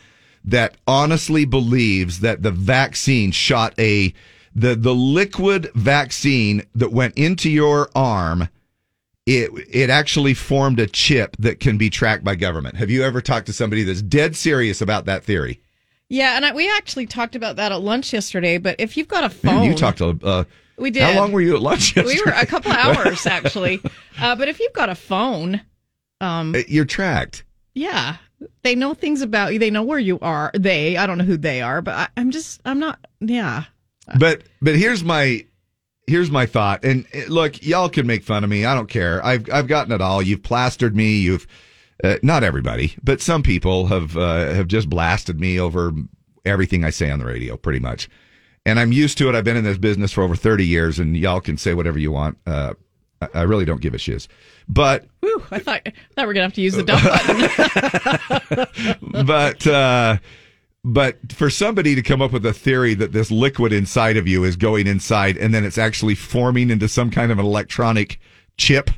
that honestly believes that the vaccine shot a the the liquid vaccine that went into your arm it it actually formed a chip that can be tracked by government. Have you ever talked to somebody that's dead serious about that theory? Yeah, and I, we actually talked about that at lunch yesterday. But if you've got a phone, Man, you talked to uh, We did. How long were you at lunch yesterday? We were a couple (laughs) hours actually. Uh, but if you've got a phone, um, Uh, You're tracked. yeah, they know things about you. They know where you are. They, I don't know who they are, but I, I'm just, I'm not. Yeah, But but here's my here's my thought. And uh, look, y'all can make fun of me. I don't care. I've I've gotten it all. You've plastered me. You've uh, not everybody, but some people have uh, have just blasted me over everything I say on the radio, pretty much. And I'm used to it. I've been in this business for over 30 years, and y'all can say whatever you want. Uh, I- I really don't give a shiz. But Whew, I thought I thought we are gonna have to use the dump button. (laughs) but uh but for somebody to come up with a theory that this liquid inside of you is going inside and then it's actually forming into some kind of an electronic chip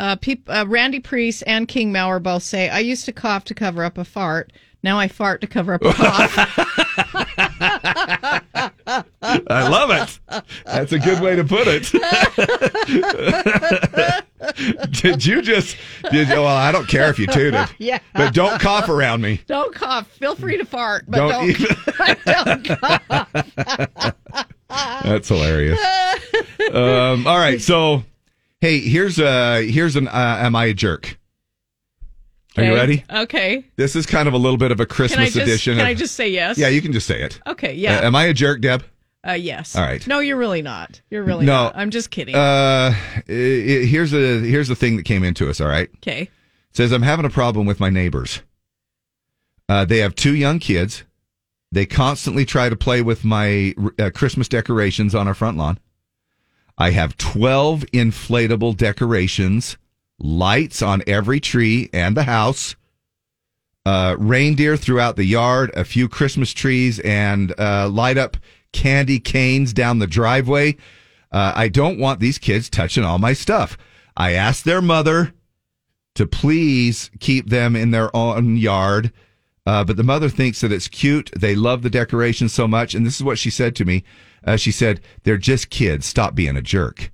Uh, peop, uh, Randy Priest and King Mauer both say, I used to cough to cover up a fart. Now I fart to cover up a cough. (laughs) I love it. That's a good way to put it. (laughs) did you just did well I don't care if you tooted. (laughs) Yeah. But don't cough around me. don't cough. Feel free to fart, but Don't don't, even- don't cough. That's hilarious. um, all right, so hey, here's a here's an uh, am I a jerk? Are you ready? Okay. This is kind of a little bit of a Christmas Can just, edition. Can of- I just say yes? Yeah, you can just say it. Okay, yeah. Uh, am I a jerk, Deb? Uh, yes. All right. No, you're really not. You're really No. not. I'm just kidding. Uh, i- i- here's a here's the thing that came into us. All right. okay. It says I'm having a problem with my neighbors. Uh, they have two young kids. They constantly try to play with my uh, Christmas decorations on our front lawn. I have 12 inflatable decorations, lights on every tree and the house, uh, reindeer throughout the yard, a few Christmas trees, and uh, light up candy canes down the driveway. Uh, I don't want these kids touching all my stuff. I asked their mother to please keep them in their own yard. Uh, but the mother thinks that it's cute. They love the decorations so much. And this is what she said to me. Uh, she said, they're just kids. Stop being a jerk.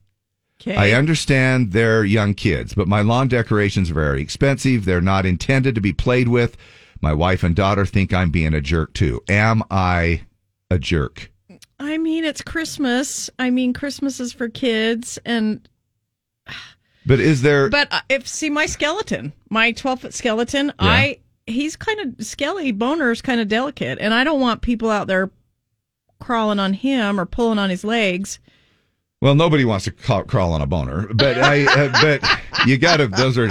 Okay. I understand they're young kids, but my lawn decorations are very expensive. They're not intended to be played with. My wife and daughter think I'm being a jerk too. Am I a jerk? I mean, it's Christmas. I mean, Christmas is for kids, and But is there, but uh, if see my skeleton, my twelve foot skeleton, I he's kind of skelly. Boner's kind of delicate, and I don't want people out there crawling on him or pulling on his legs. well, nobody wants to crawl, crawl on a boner, but I, uh, but you gotta, those are,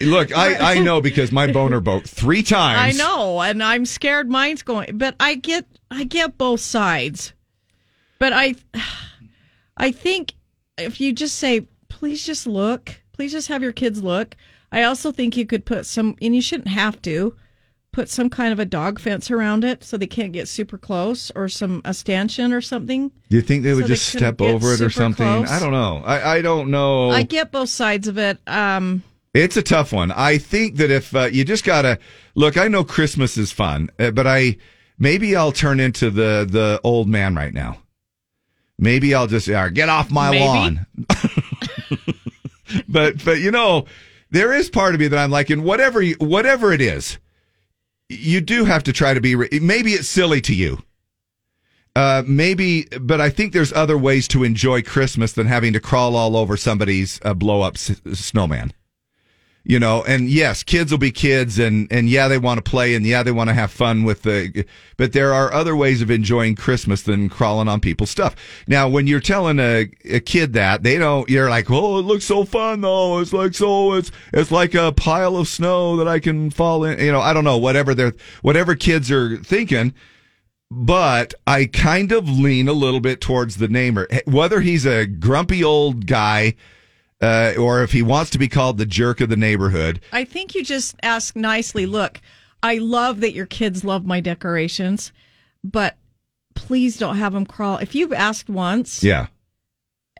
look, I, I know because my boner broke three times. I know, and I'm scared mine's going. But I get, I get both sides. But I, I think if you just say, please just look, please just have your kids look. I also think you could put some, and you shouldn't have to put some kind of a dog fence around it so they can't get super close, or some a stanchion or something. Do you think they would So just couldn't step over it or something? close? I don't know. I, I don't know. I get both sides of it. Um, It's a tough one. I think that if uh, you just gotta look, I know Christmas is fun, uh, but I maybe I'll turn into the the old man right now. Maybe I'll just uh, get off my Maybe. lawn. (laughs) but but you know, there is part of me that I'm like, in whatever whatever it is, you do have to try to be. re- Maybe it's silly to you. Uh, maybe, but I think there's other ways to enjoy Christmas than having to crawl all over somebody's uh, blow up s- snowman. You know, and yes, kids will be kids, and and yeah, they want to play, and yeah, they want to have fun with the. But there are other ways of enjoying Christmas than crawling on people's stuff. Now, when you're telling a, a kid that, they don't. You're like, oh, it looks so fun though. It's like so. It's it's like a pile of snow that I can fall in. You know, I don't know. Whatever they're whatever kids are thinking but I kind of lean a little bit towards the namer. Whether he's a grumpy old guy uh, or if he wants to be called the jerk of the neighborhood, I think you just ask nicely. Look, I love that your kids love my decorations, but please don't have them crawl. If you've asked once yeah.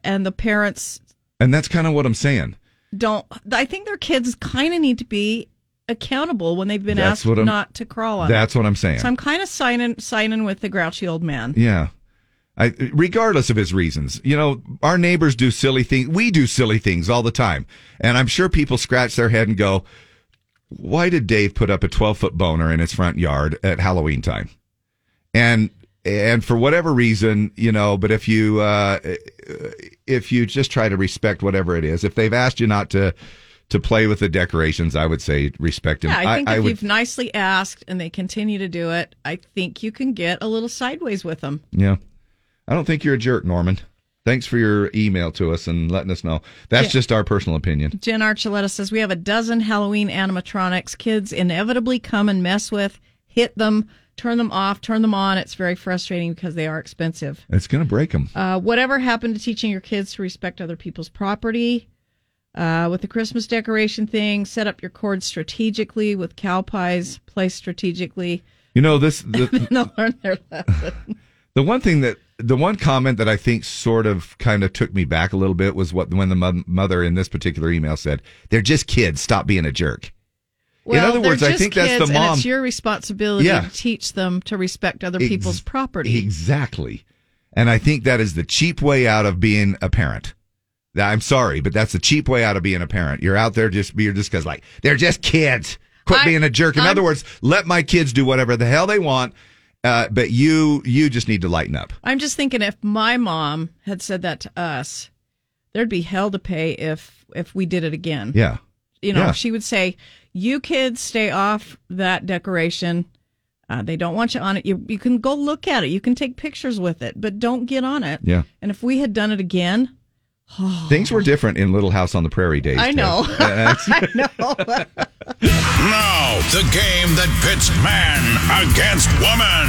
and the parents And that's kind of what I'm saying. don't, I think their kids kind of need to be accountable when they've been That's asked not to crawl on. that's what I'm saying. So I'm kind of signing signing with the grouchy old man. Yeah. I, regardless of his reasons, you know, our neighbors do silly things. We do silly things all the time. And I'm sure people scratch their head and go, why did Dave put up a 12 foot boner in his front yard at Halloween time? And and for whatever reason, you know, but if you uh, if you just try to respect whatever it is, if they've asked you not to to play with the decorations, I would say respect them. Yeah, I think if would, you've nicely asked and they continue to do it, I think you can get a little sideways with them. yeah. I don't think you're a jerk, Norman. Thanks for your email to us and letting us know. That's just our personal opinion. Jen Archuleta says we have a dozen Halloween animatronics. Kids inevitably come and mess with, hit them, turn them off, turn them on. It's very frustrating because they are expensive. It's going to break them. Uh, whatever happened to teaching your kids to respect other people's property? Uh, with the Christmas decoration thing, set up your cords strategically with cow pies placed strategically. You know this. The, (laughs) then they'll learn their lesson. The one thing that the one comment that I think sort of kind of took me back a little bit was what when the mo- mother in this particular email said, "They're just kids. Stop being a jerk." Well, in other words, I think that's the And mom. it's your responsibility Yeah. to teach them to respect other Ex- people's property. Exactly. And I think that is the cheap way out of being a parent. I'm sorry, but that's the cheap way out of being a parent. You're out there just you're just because like they're just kids. Quit I- being a jerk. In I'm- other words, let my kids do whatever the hell they want. Uh, but you you just need to lighten up. I'm just thinking if my mom had said that to us, there'd be hell to pay if if we did it again. Yeah. You know, Yeah. she would say, "You kids stay off that decoration. Uh, they don't want you on it. You you can go look at it. You can take pictures with it, but don't get on it." Yeah. And if we had done it again, (sighs) Things were different in Little House on the Prairie days. I know. (laughs) (laughs) I know. Now, the game that pits man against woman.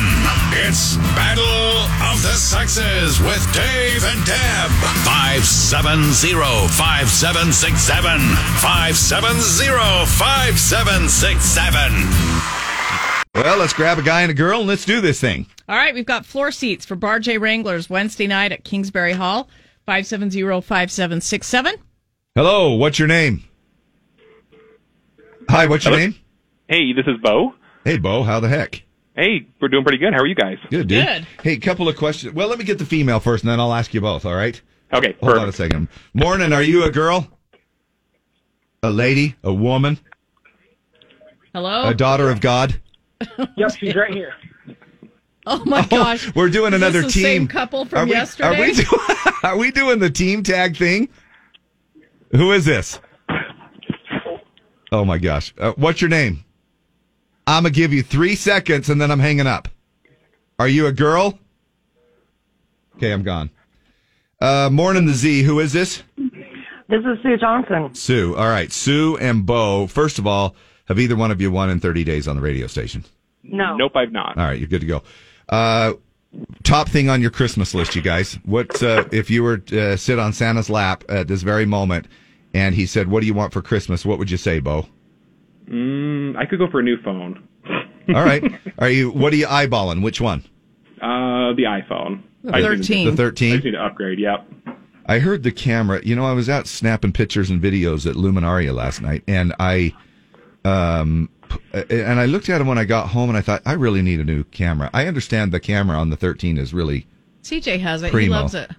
It's Battle of the Sexes with Dave and Deb. 570-5767. 570-5767. well, let's grab a guy and a girl and let's do this thing. All right, we've got floor seats for Bar J Wranglers Wednesday night at Kingsbury Hall, 570-5767. Hello, what's your name? Hi, what's your Hello? name? Hey, this is Bo. Hey, Bo. How the heck? Hey, we're doing pretty good. How are you guys? Good, dude. Hey, couple of questions. Well, let me get the female first, and then I'll ask you both. All right? Okay. Hold on a second. Morning. Are you a girl? A lady? A woman? Hello? A daughter of God? Yep, she's right here. Oh my gosh. We're doing Is this another the team. same couple from are we, yesterday? Are we, do- are we doing the team tag thing? Who is this? Oh my gosh. Uh, what's your name? I'm going to give you three seconds and then I'm hanging up. Are you a girl? Okay, I'm gone. Uh, morning, the Z. Who is this? This is Sue Johnson. Sue. All right. Sue and Bo. First of all, have either one of you won in 30 days on the radio station? No. Nope, I've not. All right, you're good to go. Uh, top thing on your Christmas list, you guys. What uh, if you were to uh, sit on Santa's lap at this very moment, and he said, "What do you want for Christmas?" What would you say, Bo? Mm, I could go for a new phone. All right. (laughs) Are you? What are you eyeballing? Which one? Uh, the iPhone. The I 13. The 13? I just need to upgrade. Yep. I heard the camera. You know, I was out snapping pictures and videos at Luminaria last night, and I, um, p- and I looked at them when I got home, and I thought, I really need a new camera. I understand the camera on the 13 is really CJ has it. He loves it.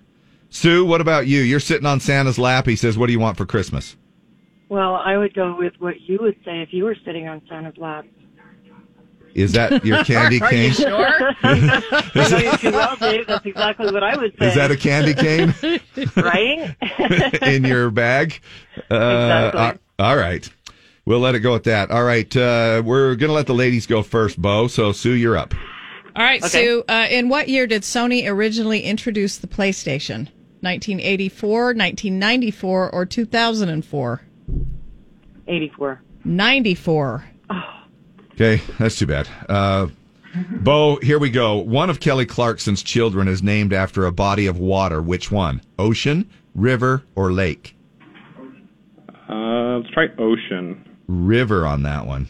Sue, what about you? You're sitting on Santa's lap. He says, "What do you want for Christmas?" Well, I would go with what you would say if you were sitting on Santa's lap. Is that your (laughs) candy Are cane? (laughs) (laughs) you sure? I know you too well, Dave. That's exactly what I would say. Is that a candy cane right? in your bag? Uh, Exactly. uh, all right. We'll let it go at that. All right. Uh, we're going to let the ladies go first, Bo. So, Sue, you're up. All right, Okay. Sue, uh, in what year did Sony originally introduce the PlayStation? 1984, 1994, or 2004? 84. 94. Okay. That's too bad. Uh, Bo, here we go. One of Kelly Clarkson's children is named after a body of water. Which one? Ocean, river, or lake? Uh, let's try Ocean. River on that one.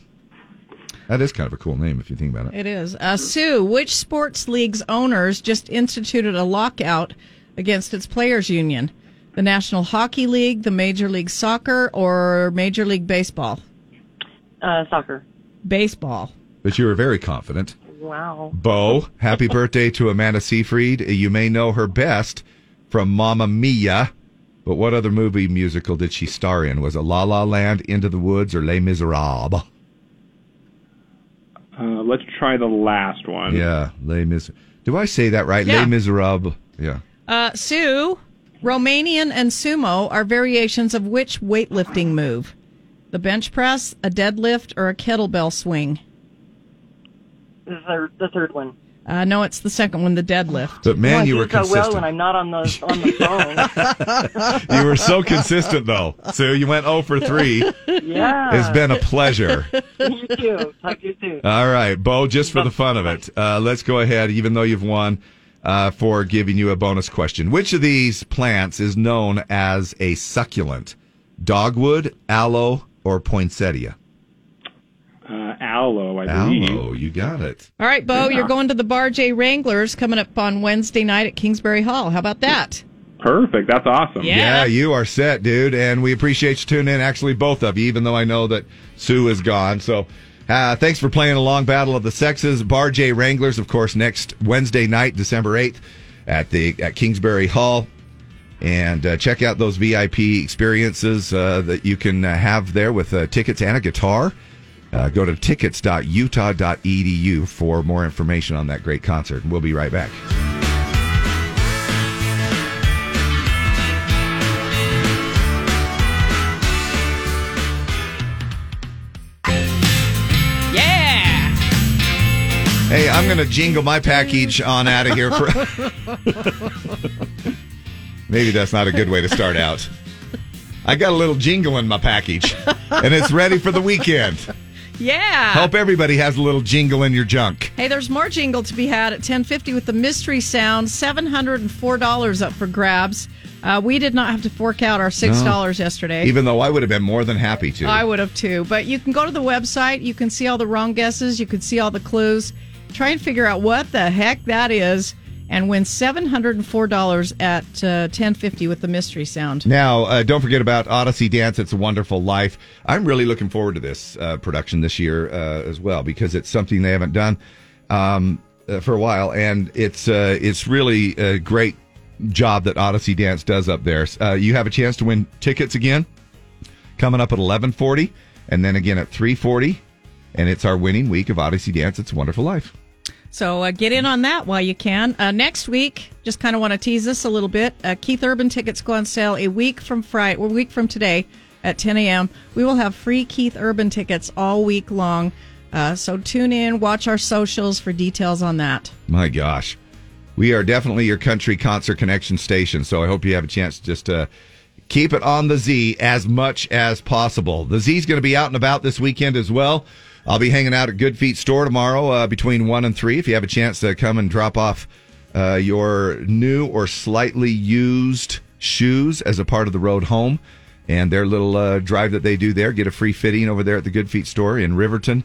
That is kind of a cool name if you think about it. It is. Uh, Sue, which sports league's owners just instituted a lockout against its players' union? The National Hockey League, the Major League Soccer, or Major League Baseball? Uh, soccer. Baseball. But you were very confident. Wow. Bo, happy birthday to Amanda Seyfried. You may know her best from Mamma Mia, but what other movie musical did she star in? Was it La La Land, Into the Woods, or Les Miserables? Uh, let's try the last one. Yeah, Les Mis. Do I say that right? Yeah. Les Miserables. Yeah. Uh, Sue, Romanian and sumo are variations of which weightlifting move? The bench press, a deadlift, or a kettlebell swing? The third, the third one. Uh, no, it's the second one, the deadlift. But man, Oh, you were so well consistent. when I'm not on the on the phone. (laughs) you were so consistent, though. Sue, you went 0 for 3. yeah. It's been a pleasure. (laughs) you too. Talk to you soon. All right, Bo, just for the fun of it, uh, let's go ahead, even though you've won, uh, for giving you a bonus question. Which of these plants is known as a succulent? Dogwood, aloe, or poinsettia? Uh, aloe, I believe. Aloe, you got it. All right, Bo, Yeah. you're going to the Bar J Wranglers coming up on Wednesday night at Kingsbury Hall. How about that? Perfect. That's awesome. Yeah. you are set, dude, and we appreciate you tuning in. Actually, both of you, even though I know that Sue is gone. So, uh, thanks for playing a long Battle of the Sexes. Bar J Wranglers, of course, next Wednesday night, December eighth, at the at Kingsbury Hall. And uh, check out those VIP experiences uh, that you can uh, have there with uh, tickets and a guitar. Uh, go to tickets.utah.edu for more information on that great concert. And we'll be right back. Yeah. Hey, I'm going to jingle my package on out of here. For... (laughs) Maybe that's not a good way to start out. I got a little jingle in my package, and it's ready for the weekend. Yeah. Hope everybody has a little jingle in your junk. Hey, there's more jingle to be had at 1050 with the mystery sound. $704 up for grabs. Uh, we did not have to fork out our $6 No. yesterday. Even though I would have been more than happy to. I would have too. But you can go to the website. You can see all the wrong guesses. You can see all the clues. Try and figure out what the heck that is and win $704 at uh, 1050 with the mystery sound. Now, uh, don't forget about Odyssey Dance. It's a Wonderful Life. I'm really looking forward to this uh, production this year uh, as well because it's something they haven't done um, uh, for a while, and it's uh, it's really a great job that Odyssey Dance does up there. You have a chance to win tickets again coming up at 11:40, and then again at 3:40, and it's our winning week of Odyssey Dance. It's a Wonderful Life. So uh, get in on that while you can. Uh, next week, just kind of want to tease this a little bit. Uh, Keith Urban tickets go on sale a week from Friday, or a week from today at 10 a.m. We will have free Keith Urban tickets all week long. Uh, so tune in, watch our socials for details on that. My gosh. We are definitely your country concert connection station. So I hope you have a chance to just uh, keep it on the Z as much as possible. The Z is going to be out and about this weekend as well. I'll be hanging out at Good Feet Store tomorrow uh, between 1 and 3. If you have a chance to come and drop off uh, your new or slightly used shoes as a part of the road home and their little uh, drive that they do there, get a free fitting over there at the Good Feet Store in Riverton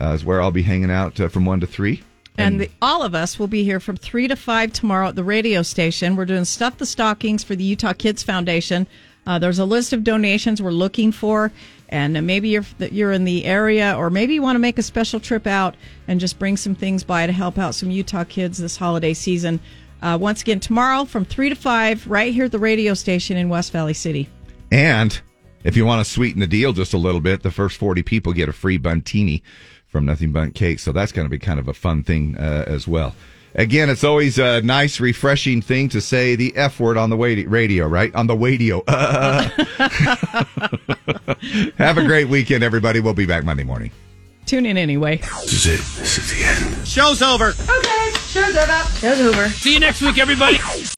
uh, is where I'll be hanging out uh, from 1 to 3. And the, all of us will be here from 3 to 5 tomorrow at the radio station. We're doing Stuff the Stockings for the Utah Kids Foundation. Uh, there's a list of donations we're looking for, and maybe you're you're in the area, or maybe you want to make a special trip out and just bring some things by to help out some Utah kids this holiday season. Uh, once again, tomorrow from 3 to 5, right here at the radio station in West Valley City. And if you want to sweeten the deal just a little bit, the first 40 people get a free Bundtini from Nothing Bundt Cake. So that's going to be kind of a fun thing uh, as well. Again, it's always a nice, refreshing thing to say the F word on the wa- radio, right? On the radio. (laughs) Have a great weekend, everybody. We'll be back Monday morning. Tune in anyway. This is it. This is the end. Show's over. Okay, show's over. Show's over. See you next week, everybody.